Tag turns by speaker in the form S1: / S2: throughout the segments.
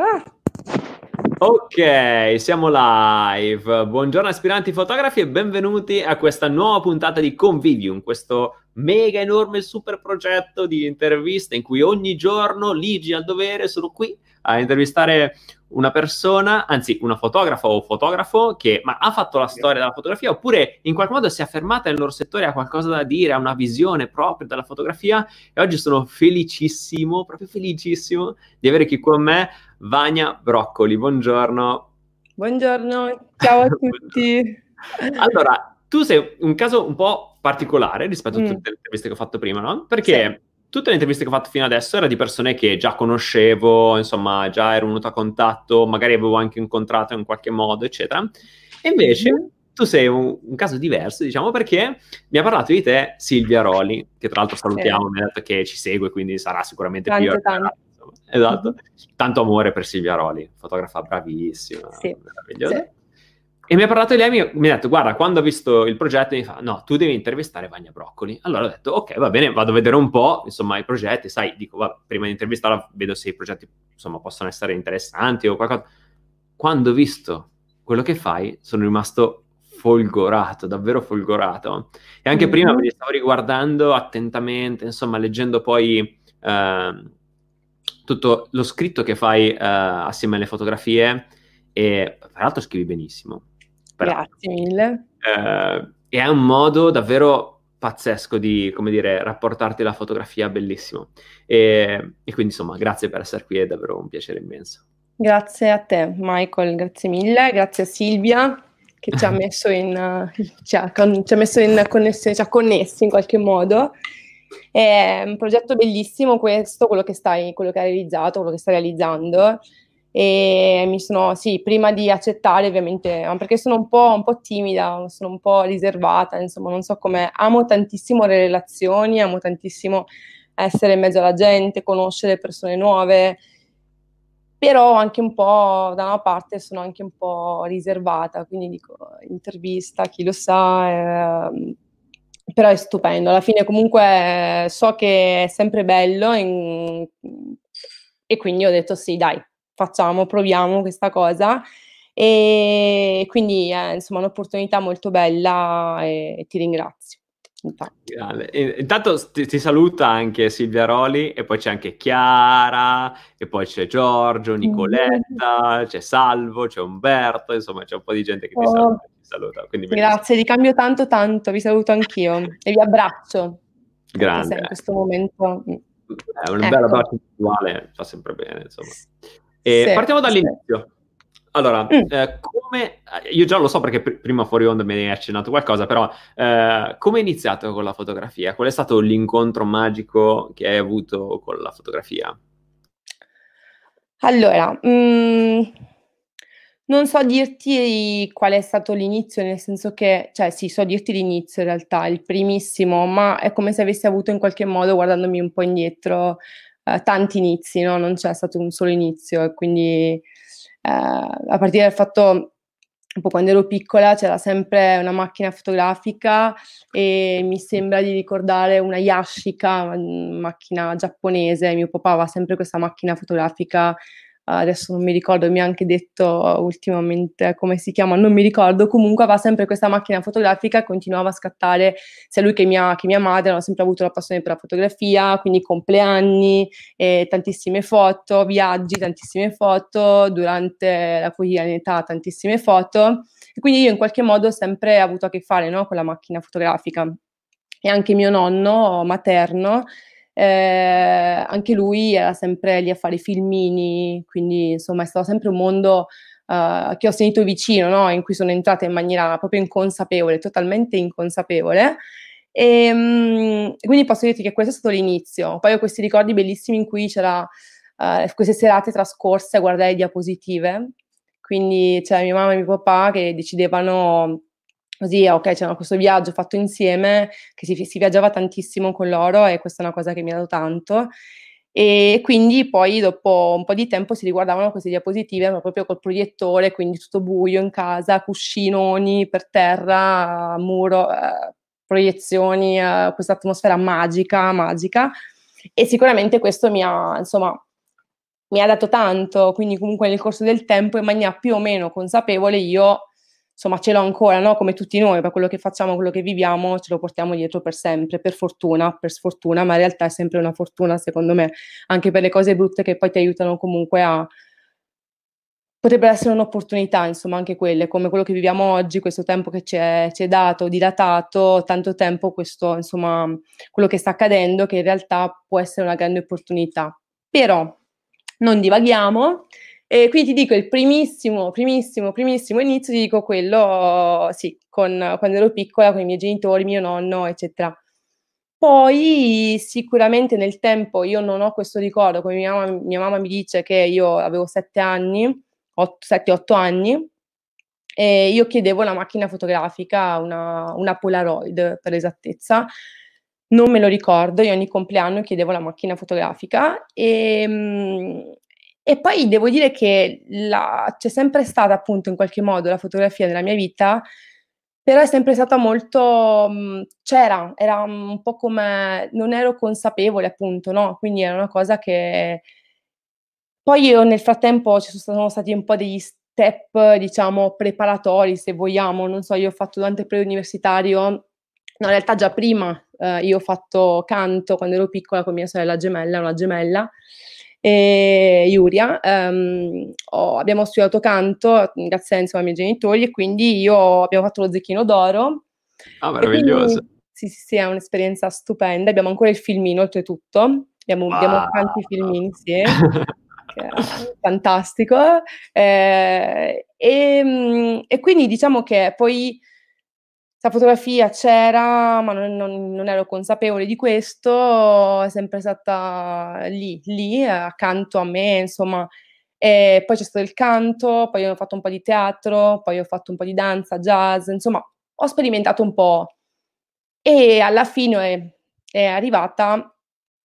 S1: Ah.
S2: Ok, siamo live. Buongiorno aspiranti fotografi e benvenuti a questa nuova puntata di Convivium, questo mega enorme super progetto di interviste in cui ogni giorno Ligi al dovere sono qui a intervistare una persona, anzi una fotografa o fotografo che ma ha fatto la storia della fotografia oppure in qualche modo si è affermata nel loro settore, ha qualcosa da dire, ha una visione propria della fotografia e oggi sono felicissimo, proprio felicissimo di avere qui con me Vania Broccoli. Buongiorno.
S1: Buongiorno, ciao a tutti.
S2: allora, tu sei un caso un po' particolare rispetto a tutte mm. le interviste che ho fatto prima, no? Perché... Sì tutte le interviste che ho fatto fino adesso erano di persone che già conoscevo, insomma, già ero venuto a contatto, magari avevo anche incontrato in qualche modo, eccetera. E invece mm-hmm. tu sei un, un, caso diverso, diciamo, perché mi ha parlato di te Silvia Roli, che tra l'altro salutiamo, sì. mi ha detto che ci segue, quindi sarà sicuramente
S1: tanto, più... Tanto.
S2: Esatto. Tanto amore per Silvia Roli, fotografa bravissima,
S1: sì.
S2: meravigliosa. Sì. E mi ha parlato di lei, mi, mi ha detto, guarda, quando ho visto il progetto mi fa, no, tu devi intervistare Vagna Broccoli. Allora ho detto, ok, va bene, vado a vedere un po', insomma, i progetti, sai, dico, va, prima di intervistarla vedo se i progetti, insomma, possono essere interessanti o qualcosa. Quando ho visto quello che fai, sono rimasto folgorato, davvero folgorato. E anche mm-hmm. prima mi stavo riguardando attentamente, insomma, leggendo poi eh, tutto lo scritto che fai eh, assieme alle fotografie e tra l'altro scrivi benissimo.
S1: Però, Grazie mille.
S2: Eh, è un modo davvero pazzesco di, come dire, rapportarti alla fotografia bellissimo. E, e quindi, insomma, grazie per essere qui, è davvero un piacere immenso.
S1: Grazie a te, Michael, grazie mille. Grazie a Silvia che ci ha messo in, ci ha, ci ha messo in connessione, ci ha connessi in qualche modo. È un progetto bellissimo questo, quello che stai, quello che hai realizzato, quello che stai realizzando. E mi sono, sì, prima di accettare ovviamente, perché sono un po', un po' timida, sono un po' riservata, insomma, non so come, amo tantissimo le relazioni, amo tantissimo essere in mezzo alla gente, conoscere persone nuove, però anche un po', da una parte sono anche un po' riservata, quindi dico, intervista, chi lo sa, eh, però è stupendo, alla fine comunque so che è sempre bello in, e quindi ho detto sì, dai, facciamo, proviamo questa cosa. E quindi è insomma un'opportunità molto bella e, ti ringrazio.
S2: Intanto, Intanto ti, ti, saluta anche Silvia Roli e poi c'è anche Chiara e poi c'è Giorgio, Nicoletta, c'è Salvo, c'è Umberto, insomma c'è un po' di gente che ti oh. saluta. Ti saluta
S1: Grazie, vi cambio tanto tanto, vi saluto anch'io e vi abbraccio.
S2: Grazie.
S1: In questo momento.
S2: È un ecco. bel abbraccio virtuale, fa sempre bene, insomma. E sì, partiamo dall'inizio. Sì. Allora, mm. eh, come io già lo so perché pr- prima fuori onda mi hai accennato qualcosa, però eh, come hai iniziato con la fotografia? Qual è stato l'incontro magico che hai avuto con la fotografia?
S1: Allora, mm, non so dirti qual è stato l'inizio, nel senso che, cioè sì, so dirti l'inizio in realtà, il primissimo, ma è come se avessi avuto in qualche modo, guardandomi un po' indietro, eh, tanti inizi, no? non c'è stato un solo inizio e quindi eh, a partire dal fatto un po' quando ero piccola c'era sempre una macchina fotografica e mi sembra di ricordare una Yashica, una macchina giapponese, mio papà aveva sempre questa macchina fotografica adesso non mi ricordo, mi ha anche detto ultimamente come si chiama, non mi ricordo, comunque aveva sempre questa macchina fotografica, continuava a scattare sia lui che mia, che mia madre, hanno sempre avuto la passione per la fotografia, quindi compleanni, eh, tantissime foto, viaggi, tantissime foto, durante la quotidianità tantissime foto, e quindi io in qualche modo ho sempre avuto a che fare no, con la macchina fotografica. E anche mio nonno materno eh, anche lui era sempre lì a fare filmini, quindi insomma è stato sempre un mondo uh, che ho sentito vicino, no? in cui sono entrata in maniera proprio inconsapevole, totalmente inconsapevole. E, um, quindi posso dirti che questo è stato l'inizio. Poi ho questi ricordi bellissimi in cui c'era uh, queste serate trascorse a guardare diapositive. Quindi c'era mia mamma e mio papà che decidevano Così, ok, c'era questo viaggio fatto insieme, che si, si, viaggiava tantissimo con loro e questa è una cosa che mi ha dato tanto. E quindi poi dopo un po' di tempo si riguardavano queste diapositive, ma proprio col proiettore, quindi tutto buio in casa, cuscinoni per terra, muro, eh, proiezioni, eh, questa atmosfera magica, magica. E sicuramente questo mi ha, insomma, mi ha dato tanto, quindi comunque nel corso del tempo in maniera più o meno consapevole io insomma ce l'ho ancora, no? come tutti noi, per quello che facciamo, quello che viviamo, ce lo portiamo dietro per sempre, per fortuna, per sfortuna, ma in realtà è sempre una fortuna secondo me, anche per le cose brutte che poi ti aiutano comunque a... Potrebbero essere un'opportunità, insomma, anche quelle, come quello che viviamo oggi, questo tempo che ci è, ci è dato, dilatato, tanto tempo, questo, insomma, quello che sta accadendo, che in realtà può essere una grande opportunità. Però non divaghiamo, e quindi ti dico il primissimo, primissimo, primissimo inizio, ti dico quello, sì, con, quando ero piccola, con i miei genitori, mio nonno, eccetera. Poi sicuramente nel tempo io non ho questo ricordo, come mia mamma, mia mamma mi dice che io avevo sette anni, 7-8 anni, e io chiedevo una macchina fotografica, una, una Polaroid per esattezza, non me lo ricordo, io ogni compleanno chiedevo la macchina fotografica e, mm, e poi devo dire che la, c'è sempre stata appunto in qualche modo la fotografia nella mia vita, però è sempre stata molto, mh, c'era, era un po' come, non ero consapevole appunto, no? Quindi era una cosa che... Poi io nel frattempo ci sono stati un po' degli step, diciamo, preparatori, se vogliamo, non so, io ho fatto durante il periodo universitario, no, in realtà già prima eh, io ho fatto canto quando ero piccola con mia sorella gemella, una gemella, e Iuria. Um, ho, abbiamo studiato canto grazie insomma, ai miei genitori e quindi io abbiamo fatto lo zecchino d'oro.
S2: Ah, meraviglioso.
S1: Quindi, sì, sì, sì, è un'esperienza stupenda. Abbiamo ancora il filmino oltretutto. Abbiamo, wow. abbiamo tanti filmini insieme. fantastico. Eh, e, e, quindi diciamo che poi questa fotografia c'era, ma non, non, non, ero consapevole di questo, è sempre stata lì, lì, accanto a me, insomma. E poi c'è stato il canto, poi ho fatto un po' di teatro, poi ho fatto un po' di danza, jazz, insomma, ho sperimentato un po'. E alla fine è, è arrivata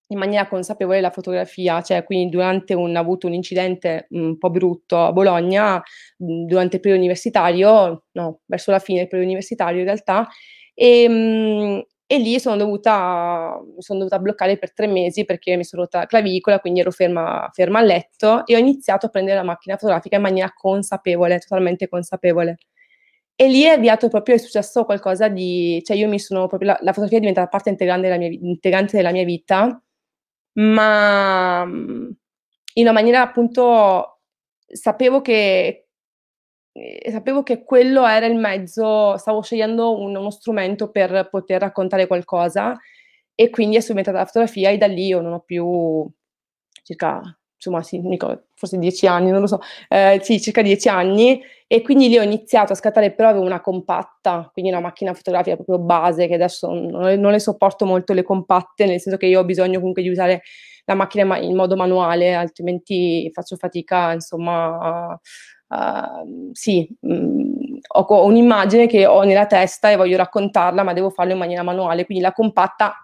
S1: in maniera consapevole la fotografia, cioè quindi durante un, avuto un incidente un po' brutto a Bologna, durante il periodo universitario, no, verso la fine del periodo universitario in realtà, e, e lì sono dovuta, sono dovuta bloccare per tre mesi perché mi sono rotta la clavicola, quindi ero ferma, ferma a letto e ho iniziato a prendere la macchina fotografica in maniera consapevole, totalmente consapevole. E lì è avviato proprio, è successo qualcosa di, cioè io mi sono proprio, la, la fotografia è diventata parte integrante della mia, integrante della mia vita ma mm, in una maniera appunto sapevo che, eh, sapevo che quello era il mezzo, stavo scegliendo un, uno strumento per poter raccontare qualcosa e quindi è subentrata la fotografia e da lì io non ho più circa insomma sì, forse dieci anni, non lo so, eh, sì, circa dieci anni, e quindi lì ho iniziato a scattare, però avevo una compatta, quindi una macchina fotografica proprio base, che adesso non non le sopporto molto le compatte, nel senso che io ho bisogno comunque di usare la macchina in modo manuale, altrimenti faccio fatica, insomma, uh, sì, mh, mm, ho un'immagine che ho nella testa e voglio raccontarla, ma devo farlo in maniera manuale, quindi la compatta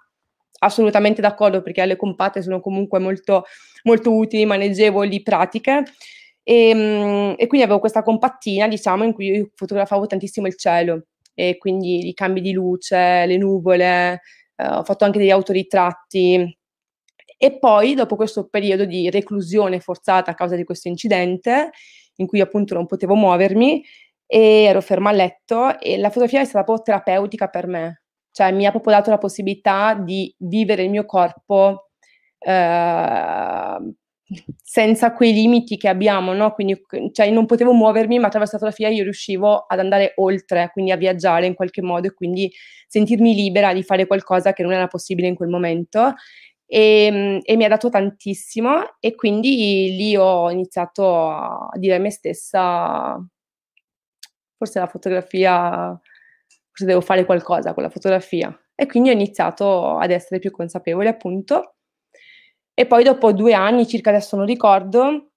S1: assolutamente d'accordo perché le compatte sono comunque molto, molto utili, maneggevoli, pratiche. E, ehm, e, quindi avevo questa compattina, diciamo, in cui fotografavo tantissimo il cielo e quindi i cambi di luce, le nuvole, eh, ho fatto anche degli autoritratti. E poi, dopo questo periodo di reclusione forzata a causa di questo incidente, in cui appunto non potevo muovermi, e ero ferma a letto, e la fotografia è stata proprio terapeutica per me, cioè mi ha proprio dato la possibilità di vivere il mio corpo eh, senza quei limiti che abbiamo, no? Quindi cioè, non potevo muovermi, ma attraverso la fotografia io riuscivo ad andare oltre, quindi a viaggiare in qualche modo e quindi sentirmi libera di fare qualcosa che non era possibile in quel momento. E, e mi ha dato tantissimo e quindi lì ho iniziato a dire a me stessa forse la fotografia forse devo fare qualcosa con la fotografia. E quindi ho iniziato ad essere più consapevole, appunto. E poi dopo due anni, circa adesso non ricordo,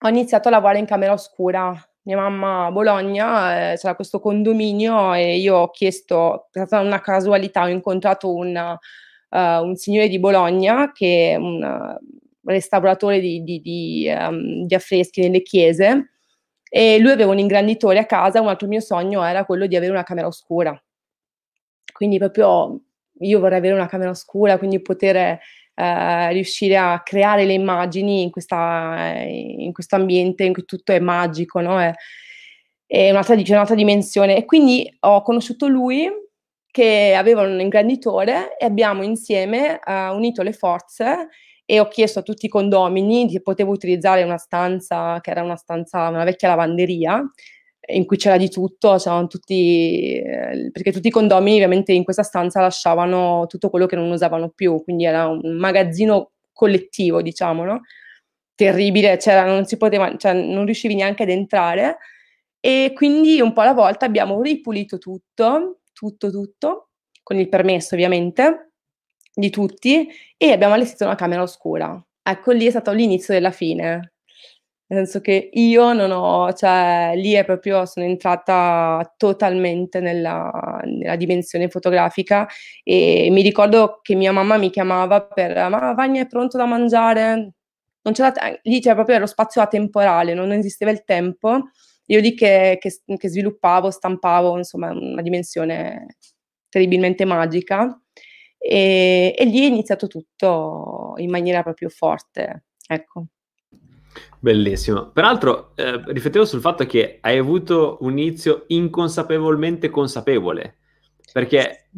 S1: ho iniziato a lavorare in camera oscura. Mia mamma a Bologna, eh, c'era questo condominio e io ho chiesto, è stata una casualità, ho incontrato un, uh, un signore di Bologna che è un uh, restauratore di, di, di, um, di affreschi nelle chiese e lui aveva un ingranditore a casa, un altro mio sogno era quello di avere una camera oscura. Quindi proprio io vorrei avere una camera oscura, quindi poter eh, riuscire a creare le immagini in, in questo ambiente in cui tutto è magico, no? È, è un'altra, un'altra dimensione. E quindi ho conosciuto lui che aveva un ingranditore e abbiamo insieme uh, unito le forze e ho chiesto a tutti i condomini se potevo utilizzare una stanza che era una stanza, una vecchia lavanderia in cui c'era di tutto, c'erano tutti, eh, perché tutti i condomini ovviamente in questa stanza lasciavano tutto quello che non usavano più, quindi era un magazzino collettivo, diciamo, no? Terribile, c'era, non si poteva, cioè non riuscivi neanche ad entrare e quindi un po' alla volta abbiamo ripulito tutto, tutto, tutto, con il permesso ovviamente di tutti e abbiamo allestito una camera oscura. Ecco, lì è stato l'inizio della fine, nel senso che io non ho, cioè lì è proprio, sono entrata totalmente nella, nella dimensione fotografica e mi ricordo che mia mamma mi chiamava per, ma Vagna è pronto da mangiare? Non c'era, lì c'era proprio lo spazio atemporale, non esisteva il tempo. Io lì che, che, che sviluppavo, stampavo, insomma, una dimensione terribilmente magica. E, e lì è iniziato tutto in maniera proprio forte, ecco.
S2: Bellissimo. Peraltro, eh, riflettevo sul fatto che hai avuto un inizio inconsapevolmente consapevole, perché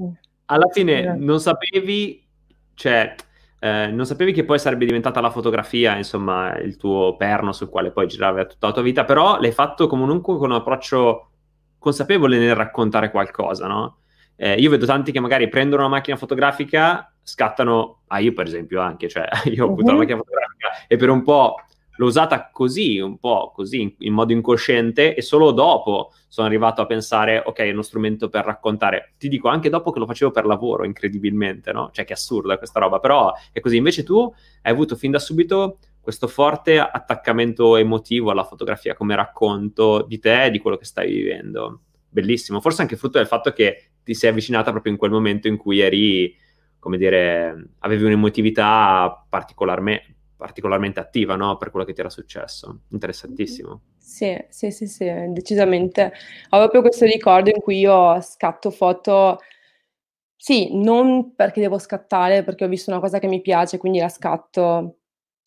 S2: alla fine non sapevi, cioè, eh, non sapevi che poi sarebbe diventata la fotografia, insomma, il tuo perno sul quale poi giravi tutta la tua vita, però l'hai fatto comunque con un approccio consapevole nel raccontare qualcosa, no? Eh, io vedo tanti che magari prendono una macchina fotografica, scattano, ah io per esempio anche, cioè io ho avuto uh-huh. la macchina fotografica e per un po' l'ho usata così, un po' così, in, in, modo incosciente e solo dopo sono arrivato a pensare, ok, è uno strumento per raccontare. Ti dico, anche dopo che lo facevo per lavoro, incredibilmente, no? Cioè che assurda questa roba, però è così. Invece tu hai avuto fin da subito questo forte attaccamento emotivo alla fotografia come racconto di te e di quello che stai vivendo. Bellissimo, forse anche frutto del fatto che ti sei avvicinata proprio in quel momento in cui eri, come dire, avevi un'emotività particolarmente particolarmente attiva no? per quello che ti era successo. Interessantissimo.
S1: Sì, sì, sì, sì, decisamente. Ho proprio questo ricordo in cui io scatto foto, sì, non perché devo scattare, perché ho visto una cosa che mi piace, quindi la scatto.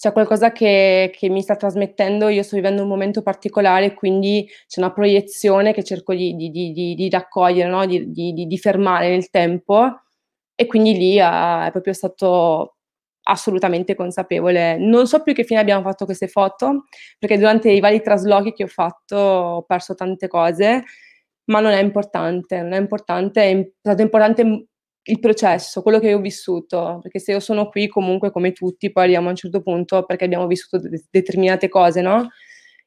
S1: C'è qualcosa che, che mi sta trasmettendo, io sto vivendo un momento particolare, quindi c'è una proiezione che cerco di, di, di, di raccogliere, no? di, fermare nel tempo. E quindi lì uh, è proprio stato assolutamente consapevole. Non so più che fine abbiamo fatto queste foto, perché durante i vari traslochi che ho fatto ho perso tante cose, ma non è importante, non è importante, è stato importante il processo, quello che ho vissuto, perché se io sono qui comunque come tutti, poi arriviamo a un certo punto perché abbiamo vissuto de- determinate cose, no?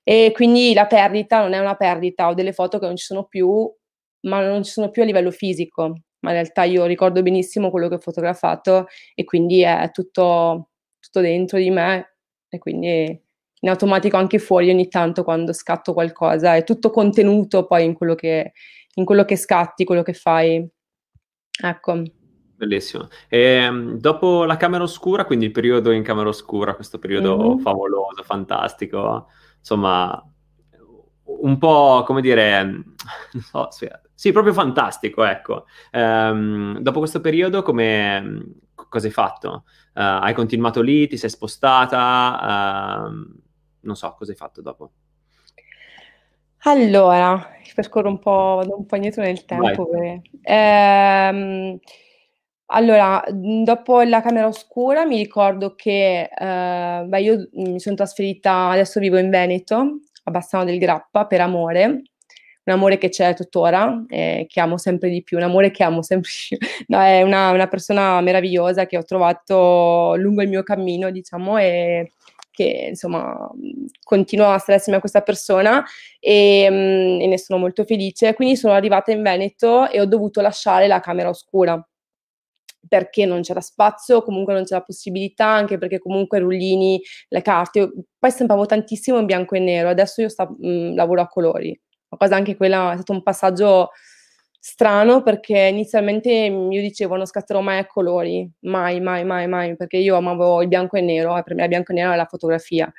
S1: E quindi la perdita non è una perdita, ho delle foto che non ci sono più, ma non ci sono più a livello fisico, ma in realtà io ricordo benissimo quello che ho fotografato e quindi è tutto, tutto dentro di me e quindi in automatico anche fuori ogni tanto quando scatto qualcosa, è tutto contenuto poi in quello che, in quello che scatti, quello che fai. Ecco.
S2: Bellissimo. E, ehm, dopo la camera oscura, quindi il periodo in camera oscura, questo periodo mm-hmm. favoloso, fantastico, insomma, un po' come dire, non so, sì, proprio fantastico, ecco. Um, dopo questo periodo, come, cosa hai fatto? Uh, hai continuato lì, ti sei spostata? Uh, non so, cosa hai fatto dopo?
S1: Allora, percorro un po', vado un po' indietro nel tempo. Ehm, allora, dopo la camera oscura mi ricordo che eh, beh, io mi sono trasferita, adesso vivo in Veneto, a Bassano del Grappa, per amore un amore che c'è tuttora, eh, che amo sempre di più, un amore che amo sempre di più. No, è una, una, persona meravigliosa che ho trovato lungo il mio cammino, diciamo, e che insomma continuo a stare assieme a questa persona e, mm, e ne sono molto felice. Quindi sono arrivata in Veneto e ho dovuto lasciare la camera oscura perché non c'era spazio, comunque non c'era possibilità, anche perché comunque rullini, le carte, poi stampavo tantissimo in bianco e nero, adesso io sta, mh, mm, lavoro a colori una cosa anche quella è stato un passaggio strano perché inizialmente io dicevo non scatterò mai a colori, mai, mai, mai, mai, perché io amavo il bianco e nero e per me il bianco e nero è la fotografia.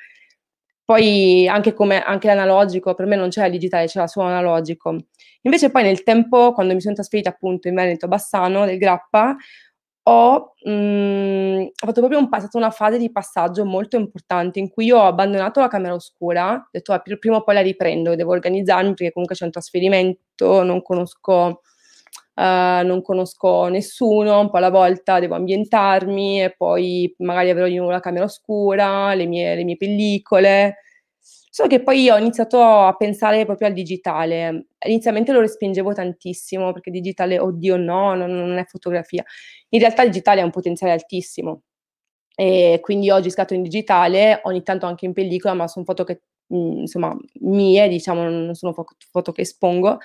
S1: Poi anche, come, anche l'analogico, per me non c'è il digitale, c'era solo l'analogico. Invece poi nel tempo, quando mi sono trasferita appunto in Veneto a Bassano del Grappa, ho, mh, mm, ho fatto proprio un, stata una fase di passaggio molto importante in cui ho abbandonato la camera oscura, ho detto ah, prima o poi la riprendo, devo organizzarmi perché comunque c'è un trasferimento, non conosco, uh, non conosco nessuno, un po' alla volta devo ambientarmi e poi magari avrò di nuovo la camera oscura, le mie, le mie pellicole. Solo che poi ho iniziato a pensare proprio al digitale. Inizialmente lo respingevo tantissimo perché digitale, oddio no, non, non è fotografia. In realtà il digitale ha un potenziale altissimo. E quindi oggi scatto in digitale, ogni tanto anche in pellicola, ma sono foto che, mh, insomma, mie, diciamo, non sono fo- foto che espongo.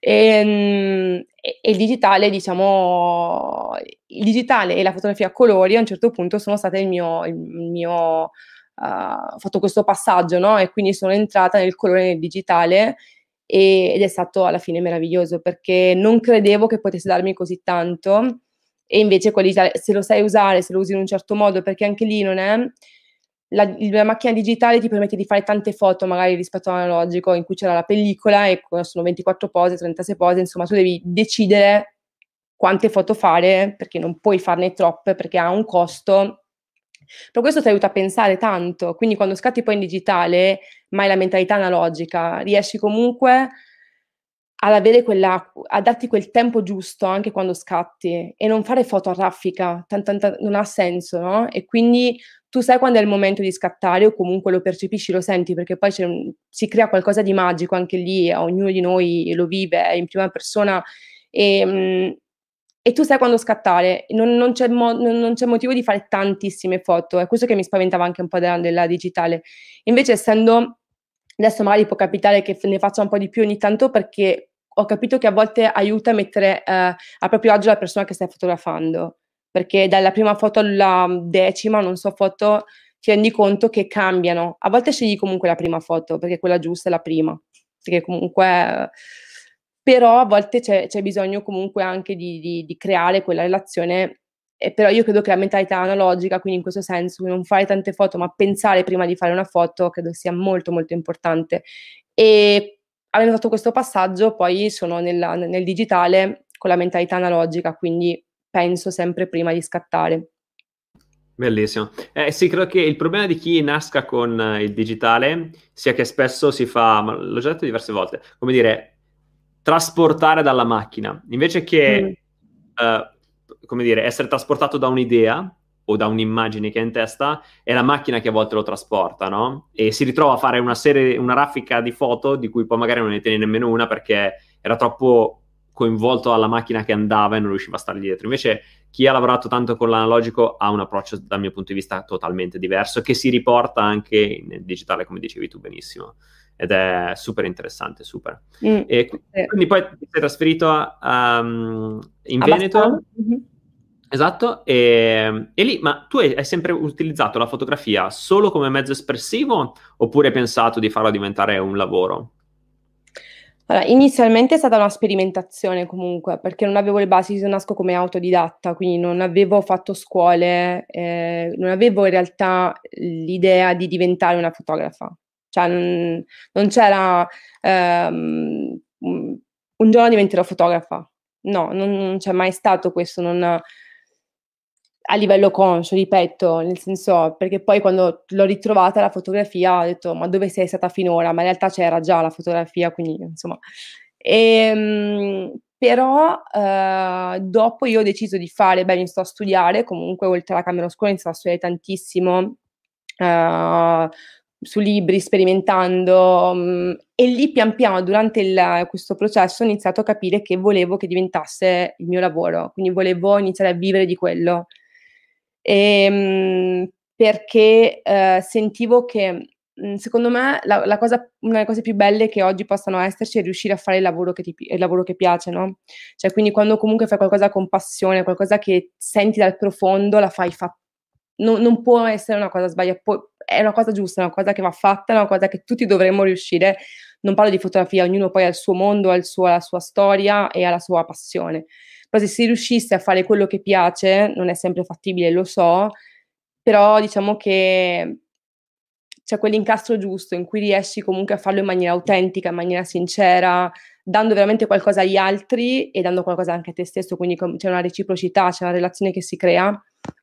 S1: E, mh, e, il digitale, diciamo, il digitale e la fotografia a colori a un certo punto sono state il mio, il mio uh, fatto questo passaggio, no? E quindi sono entrata nel colore nel digitale e, ed è stato alla fine meraviglioso perché non credevo che potesse darmi così tanto e invece quelli, se lo sai usare, se lo usi in un certo modo, perché anche lì non è... La, la, macchina digitale ti permette di fare tante foto magari rispetto all'analogico in cui c'era la pellicola e sono 24 pose, 36 pose, insomma tu devi decidere quante foto fare perché non puoi farne troppe perché ha un costo però questo ti aiuta a pensare tanto, quindi quando scatti poi in digitale, ma hai la mentalità analogica, riesci comunque ad avere quella, a darti quel tempo giusto anche quando scatti e non fare foto a raffica, tan, tan, tan, non ha senso, no? E quindi tu sai quando è il momento di scattare o comunque lo percepisci, lo senti, perché poi si crea qualcosa di magico anche lì, ognuno di noi lo vive in prima persona e, mh, e tu sai quando scattare, non, non, c'è mo- non, c'è motivo di fare tantissime foto, è questo che mi spaventava anche un po' della, della digitale. Invece essendo, adesso magari può capitare che ne faccia un po' di più ogni tanto perché ho capito che a volte aiuta a mettere eh, a proprio agio la persona che stai fotografando, perché dalla prima foto alla decima, non so, foto, ti rendi conto che cambiano. A volte scegli comunque la prima foto, perché quella giusta è la prima, perché comunque... Eh, però a volte c'è, c'è bisogno comunque anche di, di, di creare quella relazione eh, però io credo che la mentalità analogica, quindi in questo senso non fare tante foto, ma pensare prima di fare una foto, credo sia molto molto importante. E avendo fatto questo passaggio, poi sono nella, nel digitale con la mentalità analogica, quindi penso sempre prima di scattare.
S2: Bellissimo. Eh, sì, credo che il problema di chi nasca con il digitale sia che spesso si fa, ma l'ho già detto diverse volte, come dire, trasportare dalla macchina, invece che, mm. uh, come dire, essere trasportato da un'idea o da un'immagine che è in testa, è la macchina che a volte lo trasporta, no? E si ritrova a fare una serie, una raffica di foto di cui poi magari non ne tiene nemmeno una perché era troppo coinvolto alla macchina che andava e non riusciva a stare dietro. Invece chi ha lavorato tanto con l'analogico ha un approccio dal mio punto di vista totalmente diverso che si riporta anche nel digitale, come dicevi tu benissimo ed è super interessante, super. Mm, e quindi poi ti sei trasferito um, in a Veneto. Mm-hmm. Esatto, e, e, lì, ma tu hai, hai, sempre utilizzato la fotografia solo come mezzo espressivo oppure hai pensato di farla diventare un lavoro?
S1: Allora, inizialmente è stata una sperimentazione comunque, perché non avevo le basi, io nasco come autodidatta, quindi non avevo fatto scuole, eh, non avevo in realtà l'idea di diventare una fotografa. Cioè, non, non c'era ehm, un giorno diventerò fotografa. No, non, non c'è mai stato questo, non, a livello conscio, ripeto, nel senso, perché poi quando l'ho ritrovata la fotografia ho detto ma dove sei stata finora? Ma in realtà c'era già la fotografia, quindi insomma. E, ehm, però eh, dopo io ho deciso di fare, beh, sto a studiare, comunque oltre alla camera oscura sto a studiare tantissimo, eh, su libri, sperimentando um, e lì pian piano durante il, questo processo ho iniziato a capire che volevo che diventasse il mio lavoro, quindi volevo iniziare a vivere di quello. E, um, perché uh, sentivo che um, secondo me la, la, cosa, una delle cose più belle che oggi possano esserci è riuscire a fare il lavoro che, ti, il lavoro che piace, no? Cioè quindi quando comunque fai qualcosa con passione, qualcosa che senti dal profondo, la fai fatta non, non, può essere una cosa sbagliata, è una cosa giusta, è una cosa che va fatta, è una cosa che tutti dovremmo riuscire. Non parlo di fotografia, ognuno poi ha il suo mondo, ha, suo, la sua storia e ha la sua passione. Però se si riuscisse a fare quello che piace, non è sempre fattibile, lo so, però diciamo che c'è quell'incastro giusto in cui riesci comunque a farlo in maniera autentica, in maniera sincera, dando veramente qualcosa agli altri e dando qualcosa anche a te stesso, quindi c'è una reciprocità, c'è una relazione che si crea,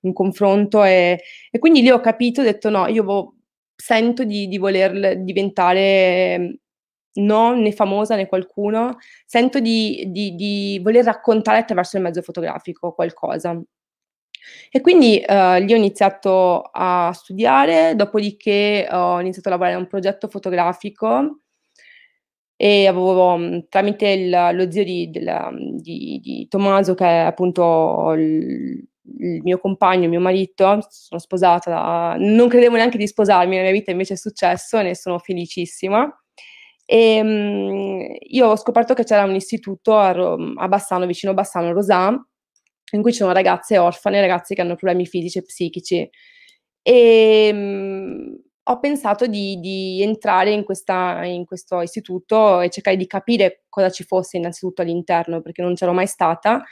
S1: un confronto e, e quindi lì ho capito, ho detto no, io vo- sento di, di voler diventare no né famosa né qualcuno, sento di, di, di, voler raccontare attraverso il mezzo fotografico qualcosa. E quindi uh, lì ho iniziato a studiare, dopodiché ho iniziato a lavorare a un progetto fotografico e avevo mm, tramite il, lo zio di, della, di, Tommaso, che è appunto il, il, mio compagno, il mio marito, sono sposata, non credevo neanche di sposarmi nella mia vita, invece è successo e ne sono felicissima. E, um, io ho scoperto che c'era un istituto a, a Bassano, vicino a Bassano, Rosà, in cui ci sono ragazze orfane, ragazze che hanno problemi fisici e psichici. E um, ho pensato di, di entrare in, questa, in, questo istituto e cercare di capire cosa ci fosse innanzitutto all'interno, perché non c'ero mai stata,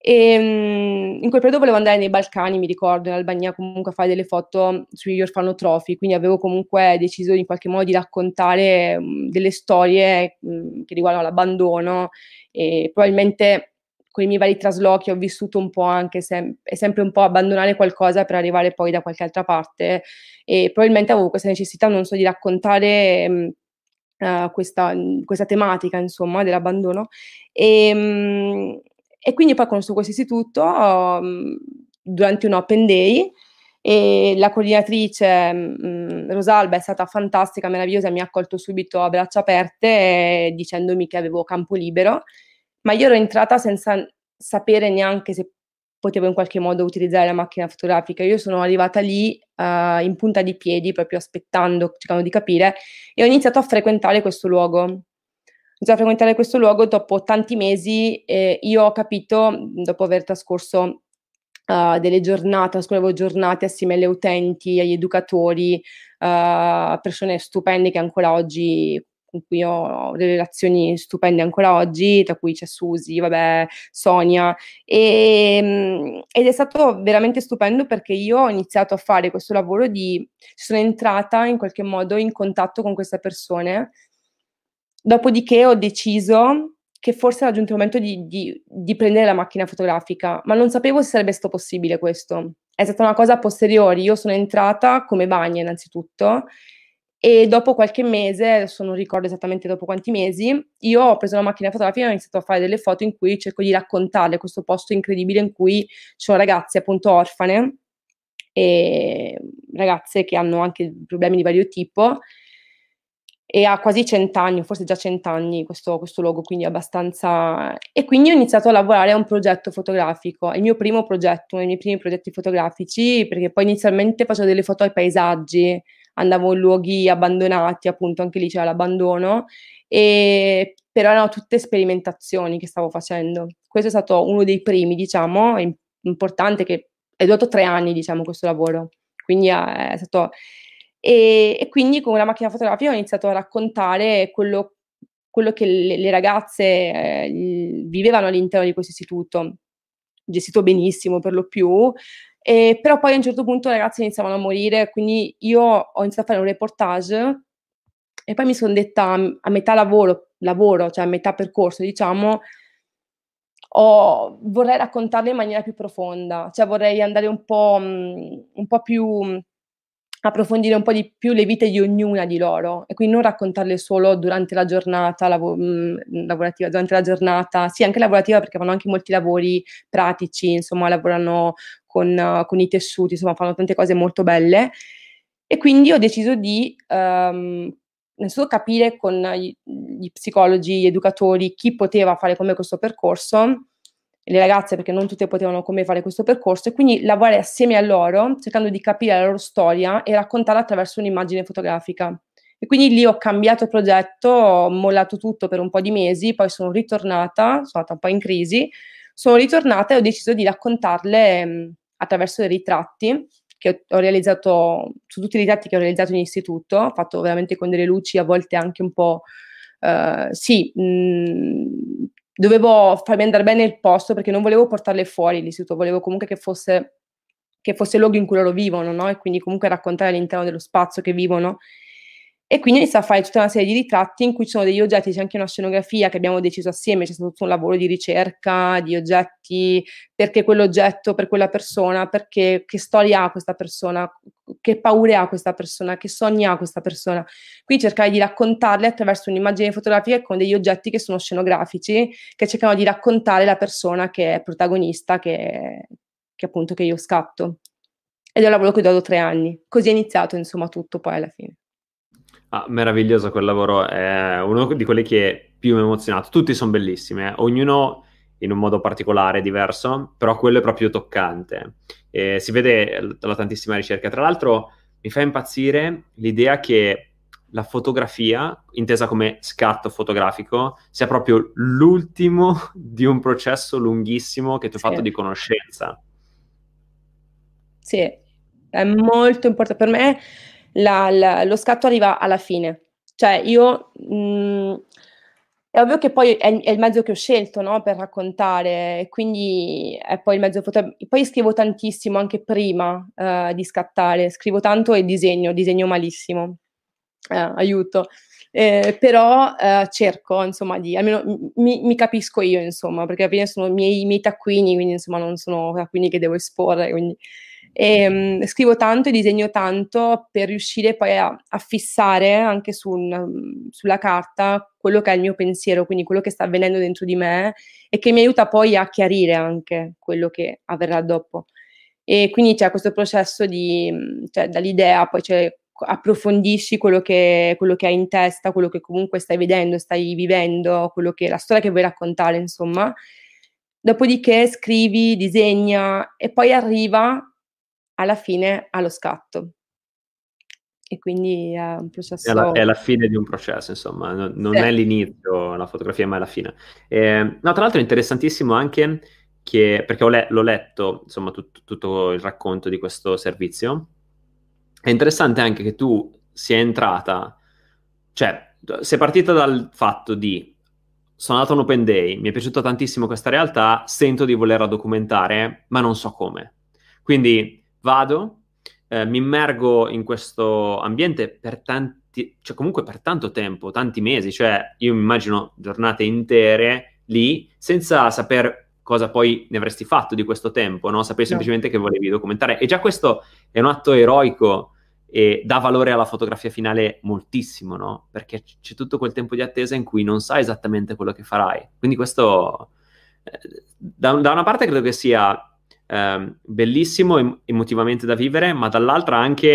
S1: e um, in quel periodo volevo andare nei Balcani, mi ricordo, in Albania comunque a fare delle foto sugli orfanotrofi, quindi avevo comunque deciso in qualche modo di raccontare um, delle storie um, che riguardano l'abbandono e probabilmente con i miei vari traslochi ho vissuto un po' anche sem- è sempre un po' abbandonare qualcosa per arrivare poi da qualche altra parte e probabilmente avevo questa necessità, non so, di raccontare uh, questa, questa, tematica, insomma, dell'abbandono. E, um, e quindi poi ho conosciuto questo istituto um, durante un open day e la coordinatrice um, Rosalba è stata fantastica, meravigliosa, mi ha accolto subito a braccia aperte eh, dicendomi che avevo campo libero, ma io ero entrata senza sapere neanche se potevo in qualche modo utilizzare la macchina fotografica. Io sono arrivata lì uh, in punta di piedi, proprio aspettando, cercando di capire, e ho iniziato a frequentare questo luogo iniziato a frequentare questo luogo dopo tanti mesi e io ho capito, dopo aver trascorso uh, delle giornate, trascorrevo giornate assieme agli utenti, agli educatori, uh, persone stupende che ancora oggi con cui ho delle relazioni stupende ancora oggi, tra cui c'è Susi, vabbè, Sonia, e, ed è stato veramente stupendo perché io ho iniziato a fare questo lavoro di, sono entrata in qualche modo in contatto con queste persone Dopodiché ho deciso che forse era giunto il momento di, di, di, prendere la macchina fotografica, ma non sapevo se sarebbe stato possibile questo. È stata una cosa a posteriori. Io sono entrata come bagna innanzitutto e dopo qualche mese, adesso non ricordo esattamente dopo quanti mesi, io ho preso la macchina fotografica e ho iniziato a fare delle foto in cui cerco di raccontare questo posto incredibile in cui ci sono ragazze appunto orfane e ragazze che hanno anche problemi di vario tipo e ha quasi cent'anni, forse già cent'anni questo, questo logo, quindi abbastanza... E quindi ho iniziato a lavorare a un progetto fotografico, il mio primo progetto, uno dei miei primi progetti fotografici, perché poi inizialmente facevo delle foto ai paesaggi, andavo in luoghi abbandonati, appunto anche lì c'era l'abbandono, e... però erano tutte sperimentazioni che stavo facendo. Questo è stato uno dei primi, diciamo, importante, che è durato tre anni, diciamo, questo lavoro. Quindi è stato e, e, quindi con la macchina fotografica ho iniziato a raccontare quello, quello che le, le ragazze eh, vivevano all'interno di questo istituto, gestito benissimo per lo più, e, però poi a un certo punto le ragazze iniziavano a morire, quindi io ho iniziato a fare un reportage e poi mi sono detta a metà lavoro, lavoro, cioè a metà percorso, diciamo, ho, vorrei raccontarle in maniera più profonda, cioè vorrei andare un po', un po' più approfondire un po' di più le vite di ognuna di loro e quindi non raccontarle solo durante la giornata lav- mm, lavorativa, durante la giornata, sì anche lavorativa perché fanno anche molti lavori pratici, insomma lavorano con, con i tessuti, insomma fanno tante cose molto belle. E quindi ho deciso di um, innanzitutto capire con gli, gli psicologi, gli educatori chi poteva fare come questo percorso le ragazze perché non tutte potevano come fare questo percorso e quindi lavorare assieme a loro cercando di capire la loro storia e raccontarla attraverso un'immagine fotografica. E quindi lì ho cambiato progetto, ho mollato tutto per un po' di mesi, poi sono ritornata, sono stata un po' in crisi, sono ritornata e ho deciso di raccontarle mh, attraverso dei ritratti che ho realizzato, su tutti i ritratti che ho realizzato in istituto, ho fatto veramente con delle luci a volte anche un po', uh, sì, mh, dovevo farmi andare bene il posto perché non volevo portarle fuori l'istituto, volevo comunque che fosse, che fosse il luogo in cui loro vivono, no? E quindi comunque raccontare all'interno dello spazio che vivono. E quindi inizia a fare tutta una serie di ritratti in cui ci sono degli oggetti, c'è anche una scenografia che abbiamo deciso assieme, c'è stato tutto un lavoro di ricerca di oggetti, perché quell'oggetto per quella persona, perché che storia ha questa persona, che paure ha questa persona, che sogni ha questa persona. Quindi cercare di raccontarle attraverso un'immagine fotografica con degli oggetti che sono scenografici, che cercano di raccontare la persona che è protagonista, che, che appunto che io scatto. Ed è un lavoro che ho dato tre anni. Così è iniziato, insomma, tutto poi alla fine.
S2: Ah, meraviglioso quel lavoro, è uno di quelli che più mi ha emozionato. Tutti sono bellissimi, eh? ognuno in un modo particolare, diverso, però quello è proprio toccante. E si vede dalla tantissima ricerca. Tra l'altro mi fa impazzire l'idea che la fotografia, intesa come scatto fotografico, sia proprio l'ultimo di un processo lunghissimo che tu hai sì. fatto di conoscenza.
S1: Sì, è molto importante per me la, la, lo scatto arriva alla fine. Cioè io... Mh, mm, è ovvio che poi è, è, il mezzo che ho scelto no, per raccontare, quindi è poi il mezzo foto. Poi scrivo tantissimo anche prima uh, di scattare, scrivo tanto e disegno, disegno malissimo, uh, aiuto. Eh, però uh, cerco, insomma, di almeno mi, mi, capisco io, insomma, perché alla fine sono i miei, i miei taccuini, quindi insomma non sono taccuini che devo esporre, quindi e, um, scrivo tanto e disegno tanto per riuscire poi a, a fissare anche su un, sulla carta quello che è il mio pensiero, quindi quello che sta avvenendo dentro di me e che mi aiuta poi a chiarire anche quello che avverrà dopo. E quindi c'è questo processo di, cioè, dall'idea, poi cioè, approfondisci quello che, quello che hai in testa, quello che comunque stai vedendo, stai vivendo, che, la storia che vuoi raccontare, insomma. Dopodiché scrivi, disegna e poi arriva alla fine allo scatto. E quindi è un processo...
S2: È la, è la fine di un processo, insomma, non, non sì. è l'inizio la fotografia, ma è la fine. Eh, no, tra l'altro è interessantissimo anche che, perché le, l'ho letto, insomma, tut, tutto il racconto di questo servizio, è interessante anche che tu sia entrata, cioè, sei partita dal fatto di sono andato a un open day, mi è piaciuta tantissimo questa realtà, sento di volerla documentare, ma non so come. Quindi vado, eh, mi immergo in questo ambiente per tanti, cioè comunque per tanto tempo, tanti mesi, cioè io mi immagino giornate intere lì senza saper cosa poi ne avresti fatto di questo tempo, no? Sapevi semplicemente che volevi documentare. E già questo è un atto eroico e dà valore alla fotografia finale moltissimo, no? Perché c'è tutto quel tempo di attesa in cui non sai esattamente quello che farai. Quindi questo, eh, da, da una parte credo che sia eh, bellissimo em- emotivamente da vivere, ma dall'altra anche